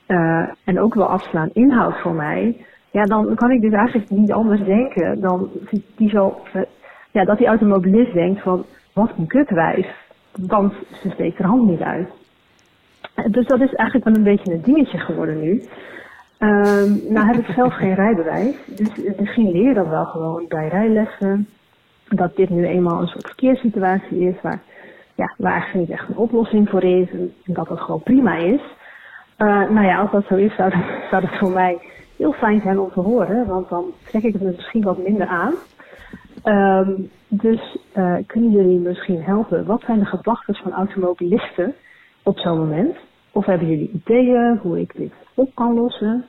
eh, en ook wel afslaan inhoudt voor mij, ja, dan kan ik dus eigenlijk niet anders denken dan die zo, eh, ja, dat die automobilist denkt van, wat een kutwijf, want ze steekt haar hand niet uit. Eh, Dus dat is eigenlijk wel een beetje een dingetje geworden nu. Ehm, nou heb ik zelf geen rijbewijs, dus misschien leer je dat wel gewoon bij rijlessen. Dat dit nu eenmaal een soort verkeerssituatie is waar, ja, waar eigenlijk niet echt een oplossing voor is en dat het gewoon prima is. Eh, nou ja, als dat zo is, zou dat, zou dat voor mij heel fijn zijn om te horen, want dan trek ik het misschien wat minder aan. Ehm, dus eh, kunnen jullie misschien helpen? Wat zijn de gedachten van automobilisten op zo'n moment? Of hebben jullie ideeën hoe ik dit op kan lossen?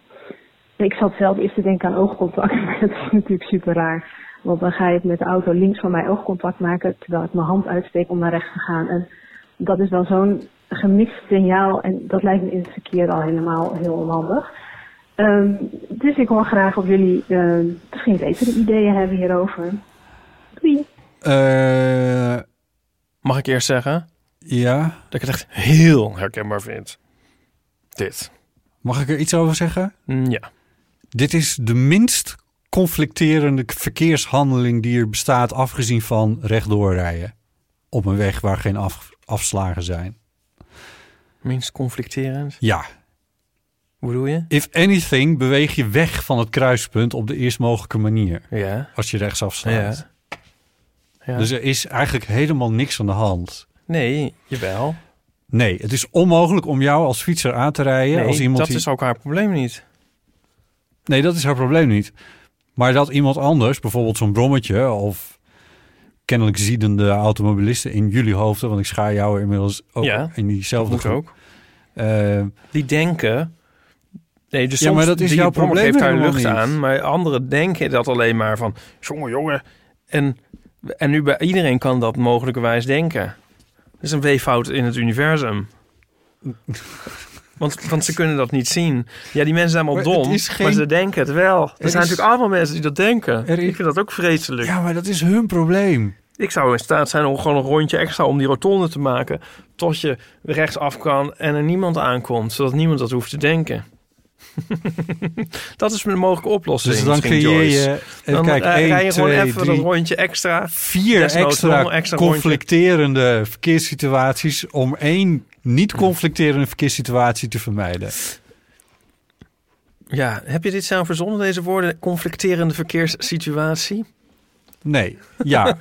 Ik zat zelf eerst te denken aan oogcontact, maar dat is natuurlijk super raar. Want dan ga je met de auto links van mij oogcontact maken, terwijl ik mijn hand uitsteek om naar rechts te gaan. En dat is dan zo'n gemixt signaal en dat lijkt me in het verkeer al helemaal heel onhandig. Ehm, dus ik hoor graag of jullie eh, misschien betere ideeën hebben hierover. Doei! Eh, Mag ik eerst zeggen? Ja. Dat ik het echt heel herkenbaar vind. Dit. Mag ik er iets over zeggen? Mm, Ja. Dit is de minst conflicterende verkeershandeling die er bestaat, afgezien van rechtdoor rijden. Op een weg waar geen af, afslagen zijn. Minst conflicterend? Ja. Hoe bedoel je? If anything, beweeg je weg van het kruispunt op de eerst mogelijke manier. Ja. Als je rechtsaf slaat. Ja. Dus er is eigenlijk helemaal niks aan de hand. Nee, jawel. Nee, het is onmogelijk om jou als fietser aan te rijden. Nee, als iemand dat die... is ook haar probleem niet. Nee, dat is haar probleem niet. Maar dat iemand anders, bijvoorbeeld zo'n brommetje of kennelijk ziedende automobilisten in jullie hoofden, want ik schaar jou inmiddels ook Ja, in diezelfde groep. ook. Eh, Die denken... Nee, dus Ja, soms, maar dat is jouw probleem geeft daar lucht niet. aan, maar anderen denken dat alleen maar van... Jongen, jongen. En, en nu bij iedereen kan dat mogelijkerwijs denken. Dat is een weeffout in het universum. Want, want ze kunnen dat niet zien. Ja, die mensen zijn allemaal Maar dom, geen- maar ze denken het wel. Er, Er zijn is- natuurlijk allemaal mensen die dat denken. Er Ik vind dat ook vreselijk. ja, maar dat is hun probleem. Ik zou in staat zijn om gewoon een rondje extra om die rotonde te maken. Tot je rechtsaf kan en er niemand aankomt. Zodat niemand dat hoeft te denken. dat is een mogelijke oplossing. Dus dan creëer je- even Dan kijken, eh, één, rij je gewoon twee, even drie, dat rondje extra. Vier extra, een rondje. conflicterende verkeerssituaties om één niet conflicterende verkeerssituatie te vermijden. Ja, heb je dit zelf verzonnen, deze woorden? Conflicterende verkeerssituatie? Nee, ja.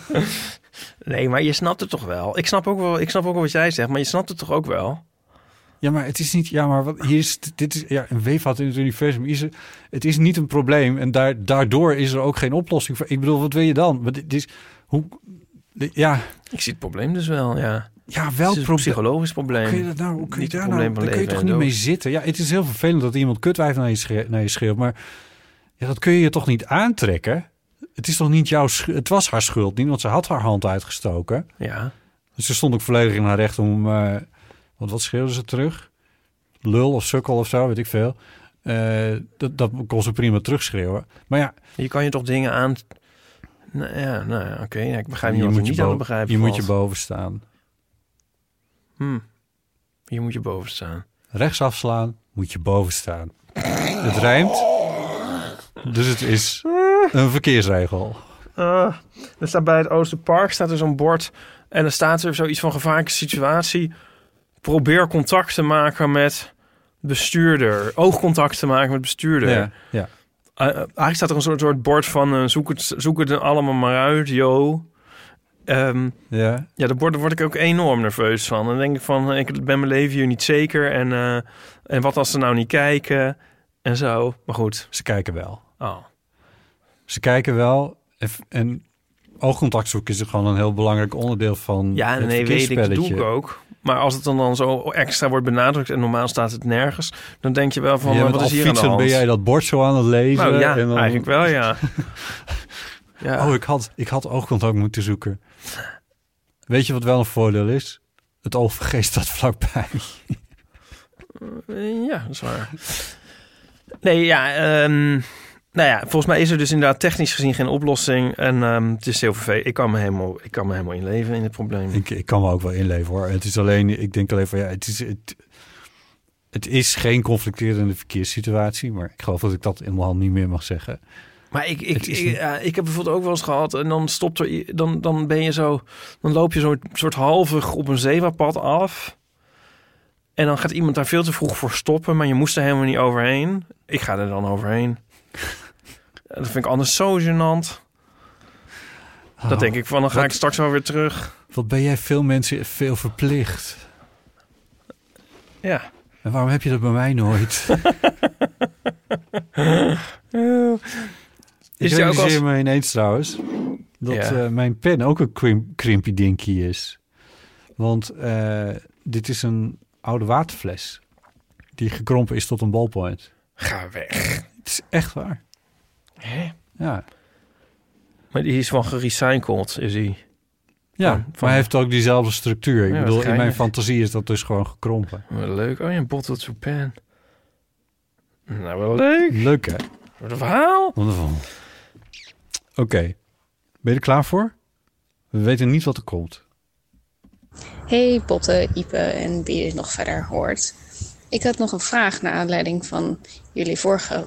nee, maar je snapt het toch wel? Ik snap, ook wel. ik snap ook wel wat jij zegt, maar je snapt het toch ook wel? Ja, maar het is niet. Ja, maar wat hier is. Dit is ja, een weefvat in het universum. Is er, het is niet een probleem en daar, daardoor is er ook geen oplossing voor. Ik bedoel, wat wil je dan? Maar dit is hoe. dit- Ja, Ik zie het probleem dus wel, ja. Ja, probleem? psychologisch probleem. Kun je, dat nou, hoe kun je daar nou, daar kun je toch niet mee zitten? Ja, het is heel vervelend dat iemand kutwijf naar je, schreeuwt, naar je schreeuwt. Maar ja, dat kun je je toch niet aantrekken? Het is toch niet jouw schuld? Het was haar schuld niet, want ze had haar hand uitgestoken. Ja. Dus ze stond ook volledig in haar recht om... eh, want wat schreeuwde ze terug? Lul of sukkel of zo, weet ik veel. Eh, dat, dat kon ze prima terugschreeuwen. Maar ja... Je kan je toch dingen aan... Nou ja, nou ja, oké. Ja, ik begrijp niet je wat moet je, niet aan begrijpen je moet je boven staan. Hm. Hier moet je boven staan. Rechts afslaan, moet je boven staan. Het rijmt. Dus het is een verkeersregel. Ah, er staat bij het Oosterpark staat er zo'n bord en er staat er zoiets van gevaarlijke situatie. Probeer contact te maken met bestuurder. Oogcontact te maken met bestuurder. Ja, ja. Eh, eh, eigenlijk staat er een soort, soort bord van eh, zoek, het, zoek het allemaal maar uit, yo. Ehm, Ja. ja, daar word, word ik ook enorm nerveus van. Dan denk ik van, ik ben mijn leven hier niet zeker. En, en wat als ze nou niet kijken en zo. Maar goed. Ze kijken wel. Oh. Ze kijken wel. En, oogcontact zoeken is gewoon een heel belangrijk onderdeel van Ja, nee, weet ik, dat doe ik ook. Maar als het dan, dan zo extra wordt benadrukt en normaal staat het nergens, dan denk je wel van, bent wat is hier aan de hand? ben jij dat bord zo aan het lezen? Nou ja, en dan- eigenlijk wel, ja. ja. Oh, ik had, ik had oogcontact moeten zoeken. Weet je wat wel een voordeel is? Het OVG staat vlakbij. Eh, Ja, dat is waar. Nee, ja, ehm, nou ja, volgens mij is er dus inderdaad technisch gezien geen oplossing. En ehm, het is heel vervelend. Ik kan me helemaal, ik kan me helemaal inleven in het probleem. Ik, ik kan me ook wel inleven hoor. Het is alleen, ik denk alleen van ja, het is, het, het is geen conflicterende verkeerssituatie. Maar ik geloof dat ik dat helemaal niet meer mag zeggen. Maar ik, ik, ik, ja, ik heb bijvoorbeeld ook wel eens gehad en dan stopt er, dan, dan ben je zo, dan loop je zo'n soort halvig op een zebrapad af. En dan gaat iemand daar veel te vroeg voor stoppen, maar je moest er helemaal niet overheen. Ik ga er dan overheen. Dat vind ik anders zo gênant. Dat Oh, denk ik van, dan ga wat- ik straks wel weer terug. Wat ben jij veel mensen veel verplicht? Ja. En waarom heb je dat bij mij nooit? Is ik ook als- me ineens trouwens dat Ja. eh, mijn pen ook een krim, krimpy dinky is. Want eh, dit is een oude waterfles die gekrompen is tot een ballpoint. Ga weg. Het is echt waar. Hè? Ja. Maar die is van gerecycled, is die. Ja, Van- maar hij heeft ook diezelfde structuur. Ik Ja, bedoel, in mijn fantasie is dat dus gewoon gekrompen. Wat leuk. Oh ja, een bottle to pen. Nou, wel leuk. Leuk hè? Wat een verhaal. Wonderful. Oké, ben je er klaar voor? We weten niet wat er komt. Hey Botte, Ipe en wie je nog verder hoort. Ik had nog een vraag naar aanleiding van jullie vorige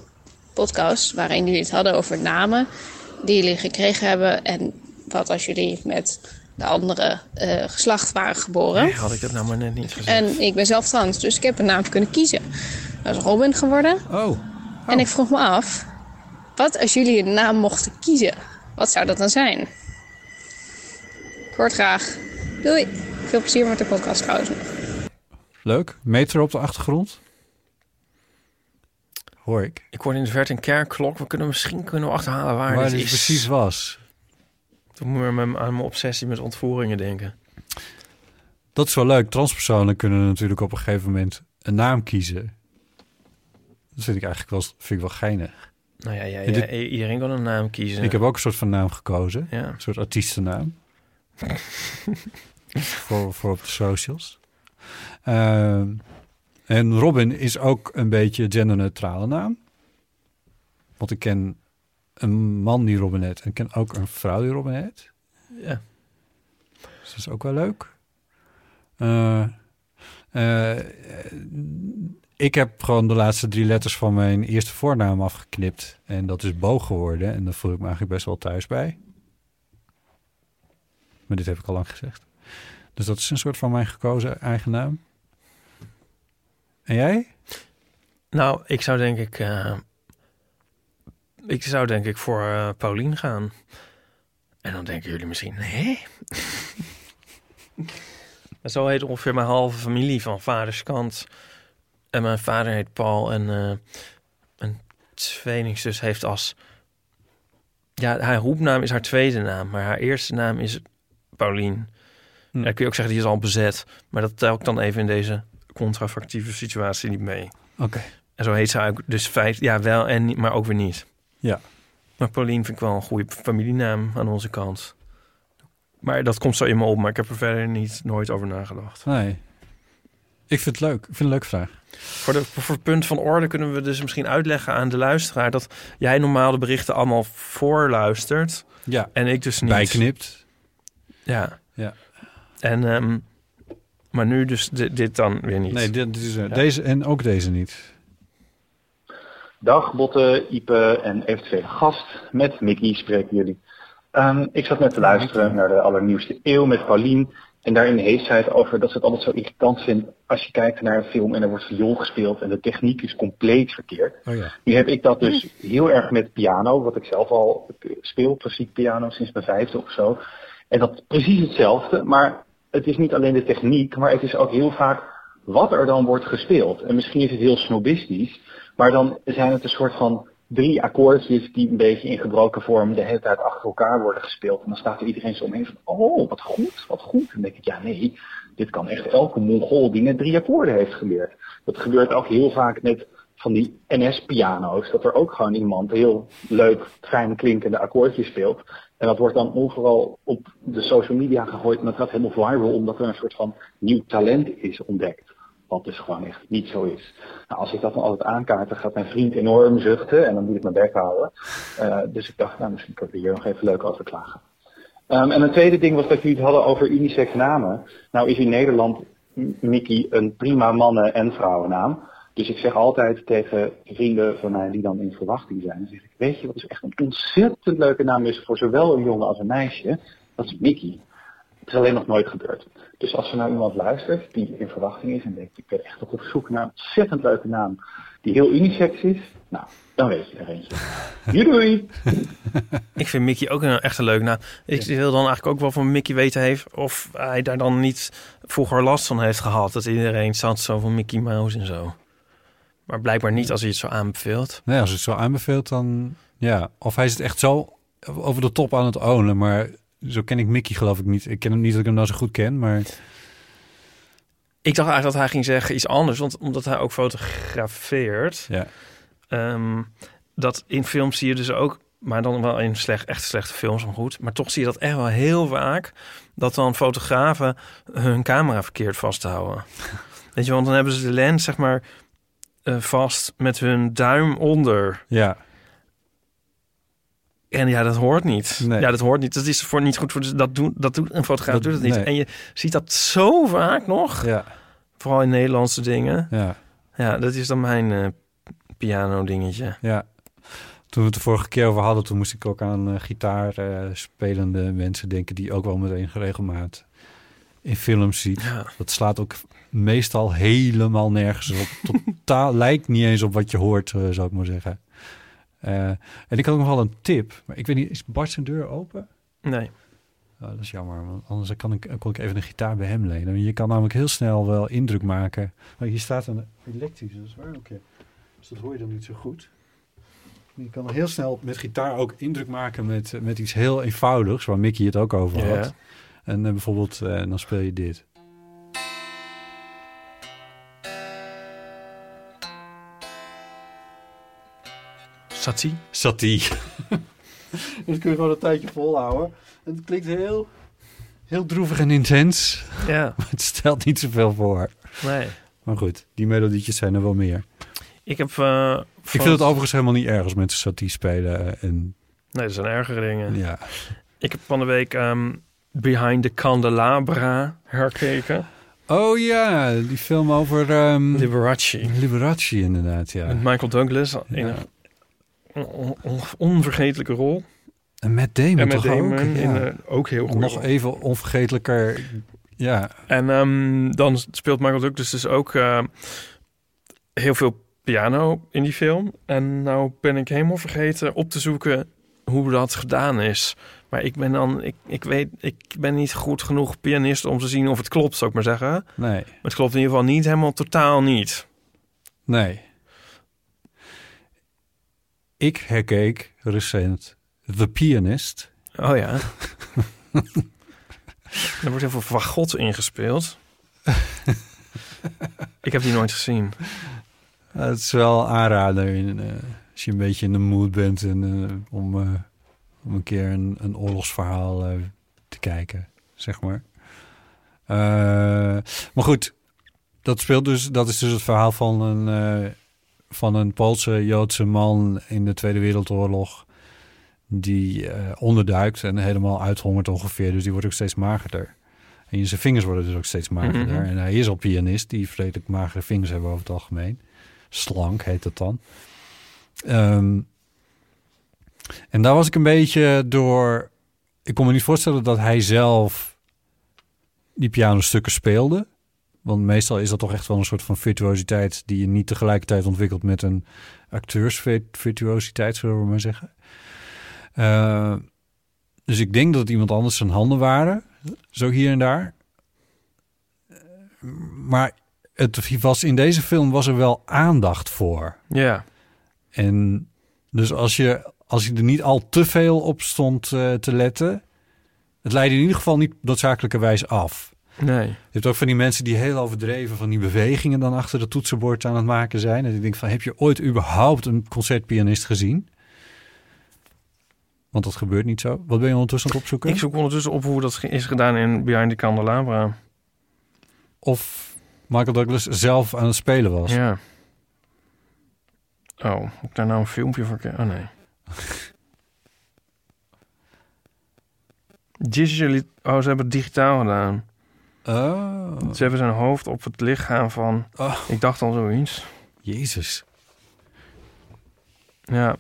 podcast, waarin jullie het hadden over namen die jullie gekregen hebben en wat als jullie met de andere eh, geslacht waren geboren. Nee, had ik dat nou maar net niet gezegd. En ik ben zelf trans, dus ik heb een naam kunnen kiezen. Dat is Robin geworden. Oh. En ik vroeg me af, wat als jullie een naam mochten kiezen? Wat zou dat dan zijn? Ik hoor het graag. Doei. Veel plezier met de podcast trouwens nog. Leuk. Meter op de achtergrond. Hoor ik. Ik hoor in de verte een kerkklok. We kunnen misschien kunnen we achterhalen waar, Waar dit dit is. precies was. Toen moet ik aan mijn obsessie met ontvoeringen denken. Dat is wel leuk. Transpersonen kunnen natuurlijk op een gegeven moment een naam kiezen. Dat vind ik eigenlijk wel, vind ik wel geinig. Nou ja, ja, dit- iedereen kan een naam kiezen. Ik heb ook een soort van naam gekozen. Ja. Een soort artiestennaam. voor, voor op de socials. Ehm, en Robin is ook een beetje genderneutrale naam. Want ik ken een man die Robin heet. En ik ken ook een vrouw die Robin heet. Ja. Dus dat is ook wel leuk. Eh, eh, ik heb gewoon de laatste drie letters van mijn eerste voornaam afgeknipt. En dat is Bo geworden. En daar voel ik me eigenlijk best wel thuis bij. Maar dit heb ik al lang gezegd. Dus dat is een soort van mijn gekozen eigen naam. En jij? Nou, ik zou denk ik... eh, ik zou denk ik voor eh Paulien gaan. En dan denken jullie misschien... Nee? Zo heet ongeveer mijn halve familie van vaders kant. En mijn vader heet Paul. En eh een tweelingzus heeft als... Ja, haar roepnaam is haar tweede naam. Maar haar eerste naam is Paulien. Ja, kun je ook zeggen, die is al bezet. Maar dat tel ik dan even in deze contrafactieve situatie niet mee. Oké. En zo heet ze ook. Dus feit, ja, wel en niet, maar ook weer niet. Ja. Maar Pauline vind ik wel een goede familienaam aan onze kant. Maar dat komt zo in me op, maar ik heb er verder niet nooit over nagedacht. Nee. Ik vind het leuk. Ik vind het een leuke vraag. Voor, de, voor het punt van orde kunnen we dus misschien uitleggen aan de luisteraar dat jij normaal de berichten allemaal voorluistert. Ja. En ik dus niet. Bijknipt. Ja. Ja. En, ehm, maar nu dus di- dit dan weer niet. Nee, dit, dit is, eh, Ja. deze en ook deze niet. Dag Botte, Ipe en eventuele gast. Met Mickey spreken jullie. Ehm, ik zat net te luisteren naar de allernieuwste eeuw met Paulien. En daarin heeft zij het over dat ze het altijd zo irritant vindt als je kijkt naar een film en er wordt viool gespeeld en de techniek is compleet verkeerd. Oh ja. Nu heb ik dat dus heel erg met piano, wat ik zelf al speel, klassiek piano sinds mijn vijfde of zo. En dat is precies hetzelfde, maar het is niet alleen de techniek, maar het is ook heel vaak wat er dan wordt gespeeld. En misschien is het heel snobistisch, maar dan zijn het een soort van drie akkoordjes die een beetje in gebroken vorm de hele tijd achter elkaar worden gespeeld. En dan staat er iedereen zo omheen van, oh, wat goed, wat goed. En dan denk ik, ja nee, dit kan echt elke mongool die net drie akkoorden heeft geleerd. Dat gebeurt ook heel vaak met van die NS-piano's, dat er ook gewoon iemand heel leuk, fijn klinkende akkoordjes speelt. En dat wordt dan overal op de social media gegooid en dat gaat helemaal viral, omdat er een soort van nieuw talent is ontdekt. Wat dus gewoon echt niet zo is. Nou, als ik dat dan altijd aankaart, dan gaat mijn vriend enorm zuchten en dan moet ik mijn bek houden. Eh, dus ik dacht, nou, misschien kan ik er hier nog even leuk over klagen. Ehm, en een tweede ding was dat jullie het hadden over unisex namen. Nou is in Nederland Mickey een prima mannen- en vrouwennaam. Dus ik zeg altijd tegen vrienden van mij die dan in verwachting zijn, dan zeg ik, weet je wat is echt een ontzettend leuke naam is voor zowel een jongen als een meisje? Dat is Mickey. Het is alleen nog nooit gebeurd. Dus als er nou iemand luistert die in verwachting is en denkt, ik ben echt op zoek naar een ontzettend leuke naam die heel unisex is, nou, dan weet je er eentje. Doei doei! Ik vind Mickey ook een echt een leuk naam. Ik wil dan eigenlijk ook wel van Mickey weten heeft of hij daar dan niet vroeger last van heeft gehad. Dat iedereen zat zo van Mickey Mouse en zo. Maar blijkbaar niet als hij het zo aanbeveelt. Nee, als het zo aanbeveelt, dan ja. Of hij is het echt zo over de top aan het ownen, maar zo ken ik Mickey geloof ik niet. Ik ken hem niet dat ik hem nou zo goed ken, maar Ik dacht eigenlijk dat hij ging zeggen iets anders, want omdat hij ook fotografeert. Ja. Ehm, dat in films zie je dus ook, maar dan wel in slecht, echt slechte films, maar goed. Maar toch zie je dat echt wel heel vaak, dat dan fotografen hun camera verkeerd vasthouden. Weet je, want dan hebben ze de lens zeg maar eh, vast met hun duim onder. ja. En ja, dat hoort niet. Nee. Ja, dat hoort niet. Dat is voor niet goed voor. Dat doet, dat doet een fotograaf Dat- doet het niet. nee. En je ziet dat zo vaak nog. Ja. Vooral in Nederlandse dingen. Ja. Ja, dat is dan mijn eh, piano dingetje. Ja. Toen we het de vorige keer over hadden, toen moest ik ook aan eh, gitaar spelende mensen denken die ook wel met enige regelmaat in films ziet. Ja. Dat slaat ook meestal helemaal nergens op. Totaal lijkt niet eens op wat je hoort, eh, zou ik maar zeggen. Eh, en ik had ook nog wel een tip, maar ik weet niet, is Bart zijn deur open? Nee. Oh, dat is jammer, want anders kan ik, kon ik even een gitaar bij hem lenen. Je kan namelijk heel snel wel indruk maken. Maar hier staat een elektrische, dat is waar ook. ja. Dus dat hoor je dan niet zo goed. Je kan heel snel met gitaar ook indruk maken met, met iets heel eenvoudigs, waar Mickey het ook over Ja. En eh, bijvoorbeeld, eh, dan speel je dit. Satie? Satie. dat kun je gewoon een tijdje volhouden. Het klinkt heel, heel droevig en intens. Ja. Maar het stelt niet zoveel voor. Nee. Maar goed, die melodietjes zijn er wel meer. Ik heb... eh, Ik vind het overigens helemaal niet erg als mensen satie spelen. En Nee, dat zijn ergere dingen. ja. Ik heb van de week ehm, Behind the Candelabra herkeken. Oh ja, die film over... ehm, Liberace. Liberace inderdaad, ja. Met Michael Douglas in Ja. een on- on- onvergetelijke rol. En Matt Damon En toch Damon ook? in, Ja. eh, ook heel goed. Nog even onvergetelijker. Ja, En ehm, dan speelt Michael Douglas dus ook eh, heel veel piano in die film. En nou ben ik helemaal vergeten op te zoeken hoe dat gedaan is. Maar ik ben dan, ik, ik weet, ik ben niet goed genoeg pianist om te zien of het klopt, zou ik maar zeggen. nee, Maar het klopt in ieder geval niet helemaal totaal niet. nee. Ik herkeek recent The Pianist. Oh ja. Er wordt heel veel fagot ingespeeld. ik heb die nooit gezien. Het is wel aanrader in, eh, als je een beetje in de mood bent en, eh, om, eh, om een keer een, een oorlogsverhaal eh, te kijken, zeg maar. Eh, maar goed, dat speelt dus, dat is dus het verhaal van een, eh, van een Poolse Joodse man in de Tweede Wereldoorlog. Die onderduikt en helemaal uithongert ongeveer. Dus die wordt ook steeds magerder. En zijn vingers worden dus ook steeds magerder. Mhm. En hij is al pianist, die vredelijk magere vingers hebben over het algemeen. Slank heet dat dan. Ehm, en daar was ik een beetje door... Ik kon me niet voorstellen dat hij zelf die pianostukken speelde. Want meestal is dat toch echt wel een soort van virtuositeit... die je niet tegelijkertijd ontwikkelt met een acteursvirtuositeit, zullen we maar zeggen. Eh, dus ik denk dat het iemand anders zijn handen waren. Zo hier en daar. Maar het was in deze film was er wel aandacht voor. Ja. En dus als je, als je er niet al te veel op stond eh, te letten... het leidde in ieder geval niet noodzakelijkerwijs af. Nee. Je hebt ook van die mensen die heel overdreven van die bewegingen dan achter het toetsenbord aan het maken zijn. En ik denk van, heb je ooit überhaupt een concertpianist gezien? Want dat gebeurt niet zo. Wat ben je ondertussen aan het opzoeken? Ik zoek ondertussen op hoe dat is gedaan in Behind the Candelabra. Of Michael Douglas zelf aan het spelen was. Ja. Oh, moet ik daar nou een filmpje voor? Oh nee. Digitally, oh, ze hebben het digitaal gedaan. Oh. Ze hebben zijn hoofd op het lichaam van... Ik dacht al zoiets. Jezus. Ja.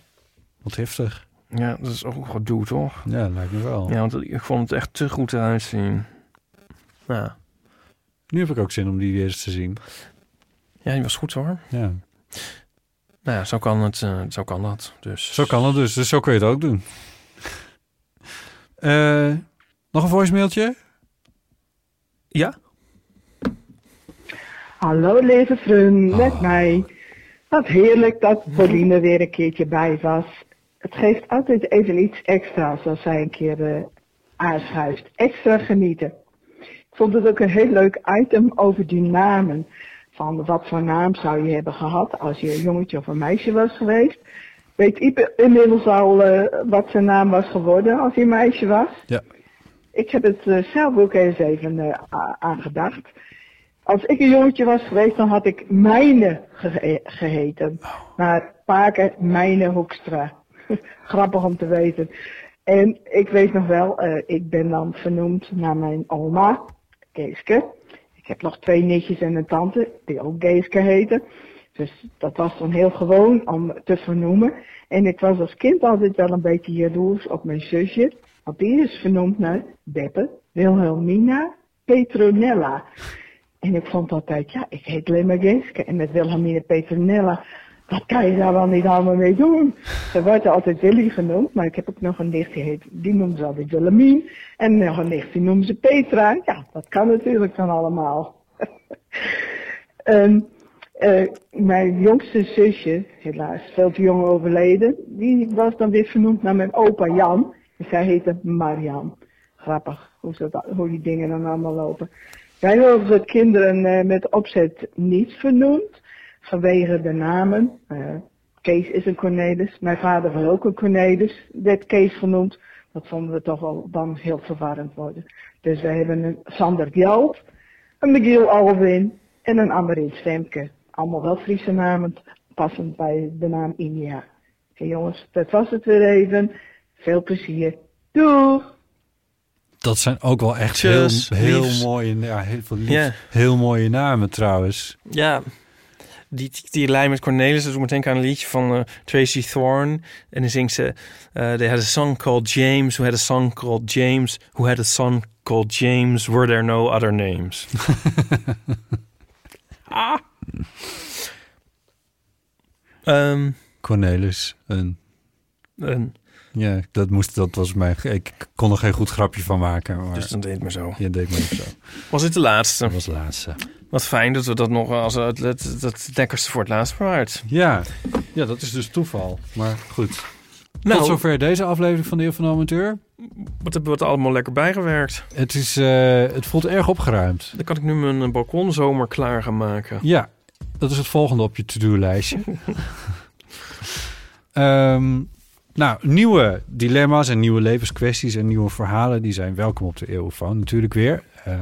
Wat heftig. Ja, dat is ook gedoe, toch? Ja, lijkt me wel. Ja, want ik vond het echt te goed eruit zien. Ja. Nu heb ik ook zin om die weer eens te zien. Ja, die was goed hoor. Ja. Nou ja, zo kan, het, eh, zo kan dat. Dus. Zo kan het dus. Dus zo kun je het ook doen. Eh, nog een voicemailtje? Ja? Hallo lieve vriend, met mij. Wat heerlijk dat Pauline weer een keertje bij was. Het geeft altijd even iets extra's als zij een keer eh aanschuift. Extra genieten. Ik vond het ook een heel leuk item over die namen. Van wat voor naam zou je hebben gehad als je een jongetje of een meisje was geweest. Weet Ipe inmiddels al eh, wat zijn naam was geworden als hij een meisje was? Ja. Ik heb het eh, zelf ook eens even eh, aangedacht. Als ik een jongetje was geweest, dan had ik Mijne ge- geheten. Maar Paken Mijne Hoekstra. Grappig om te weten. En ik weet nog wel, ik ben dan vernoemd naar mijn oma, Geeske. Ik heb nog twee nichtjes en een tante, die ook Geeske heten. Dus dat was dan heel gewoon om te vernoemen. En ik was als kind altijd wel een beetje jaloers op mijn zusje. Want die is vernoemd naar Beppe Wilhelmina Petronella. En ik vond altijd, ja, ik heet alleen maar Geeske. En met Wilhelmina Petronella, wat kan je daar wel niet allemaal mee doen? Ze wordt altijd Willy genoemd, maar ik heb ook nog een nicht die heet, die noemen ze altijd. En nog een nicht die noemen ze Petra. Ja, dat kan natuurlijk dan allemaal. En eh, mijn jongste zusje, helaas veel te jong overleden, die was dan weer vernoemd naar mijn opa Jan. En zij heette Marian. Grappig hoe, ze hoe die dingen dan allemaal lopen. Wij hebben de kinderen eh, met opzet niet vernoemd, vanwege de namen. Eh, Kees is een Cornelis, mijn vader was ook een Cornelis, werd Kees genoemd. Dat vonden we toch wel dan heel verwarrend worden. Dus wij hebben een Sander Gjalt, een Michiel Alwin en een Amarin Stemke. Allemaal wel Friese namen, passend bij de naam India. Hey jongens, dat was het weer even. Veel plezier. Doeg! Dat zijn ook wel echt Tjus, heel, heel liefs. mooie, ja, heel, veel lief, heel mooie namen trouwens. Ja, die, die lijn met Cornelis, dat doet me denken aan een liedje van eh, Tracy Thorn. En dan zingt ze... eh they had a song called James, who had a song called James, who had a son called James, were there no other names. ah. Ehm, Cornelis. Een, een, ja, dat, moest, dat was mijn... Ik kon er geen goed grapje van maken. Maar Dus dan deed maar zo. Je deed even zo. was dit de laatste? Dat was de laatste. Wat fijn dat we dat nog als het, het lekkerste voor het laatst bewaard. Ja. ja, dat is dus toeval. Maar goed. Nou. Tot zover deze aflevering van de Eeuw van de Amateur. Wat hebben we er allemaal lekker bijgewerkt. Het, is, eh, het voelt erg opgeruimd. Dan kan ik nu mijn balkonzomer klaar gaan maken. Ja, dat is het volgende op je to-do-lijstje. Ehm, nou, nieuwe dilemma's en nieuwe levenskwesties en nieuwe verhalen... die zijn welkom op de Eeuwfoon natuurlijk weer. Eh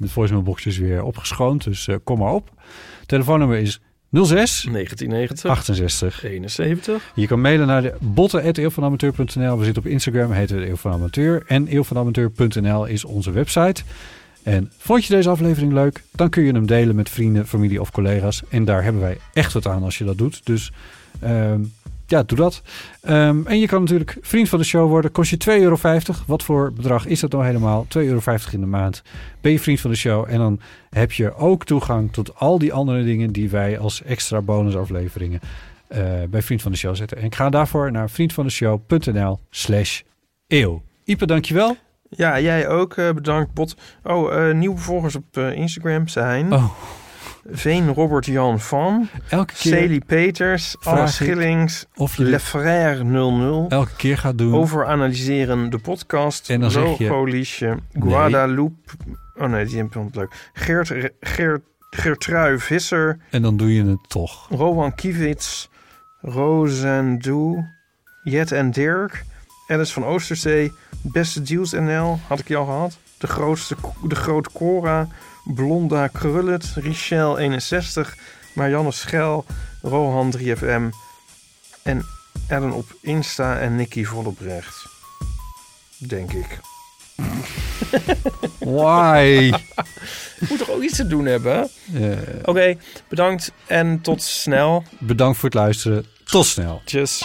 de voicemailbox is weer opgeschoond, dus eh, kom maar op. Telefoonnummer is 06 1990 68 71. Je kan mailen naar de botten.eeuwvanamateur.nl. We zitten op Instagram, heten we Eeuw van Amateur. En eeuwvanamateur.nl is onze website. En vond je deze aflevering leuk? Dan kun je hem delen met vrienden, familie of collega's. En daar hebben wij echt wat aan als je dat doet. Dus ehm, ja, doe dat. Ehm, en je kan natuurlijk vriend van de show worden. Kost je 2,50 euro. Wat voor bedrag is dat nou helemaal? 2,50 euro in de maand. Ben je vriend van de show. En dan heb je ook toegang tot al die andere dingen... die wij als extra bonusafleveringen eh, bij Vriend van de Show zetten. En ga daarvoor naar vriendvandeshow.nl slash eeuw. Ipe, dankjewel. Ja, jij ook. eh, bedankt, Bot. Oh, eh, nieuwe volgers op Instagram zijn... Oh. Veen Robert Jan van. Elke keer Celie Peters. Anne Schillings. of je Le dit Frère 00. elke keer gaat doen. Over analyseren de podcast. En dan zeg je-. Guadalupe. Oh nee, die heb ik leuk. Geert, Geert, Geertrui Visser. En dan doe je het toch. Rowan Kiewits. Rozendoe. Jet en Dirk. Alice van Oosterzee. Beste Deals NL. Had ik je al gehad. De, grootste, de Groot Cora. Blonda Krullet. Richel 61. Marianne Schel. Rohan 3FM. En Ellen op Insta en Nicky Vollebrecht. Denk ik. Why? Moet toch ook iets te doen hebben? hè? Eh, Oké, bedankt en tot snel. bedankt voor het luisteren. Tot snel. Tjus.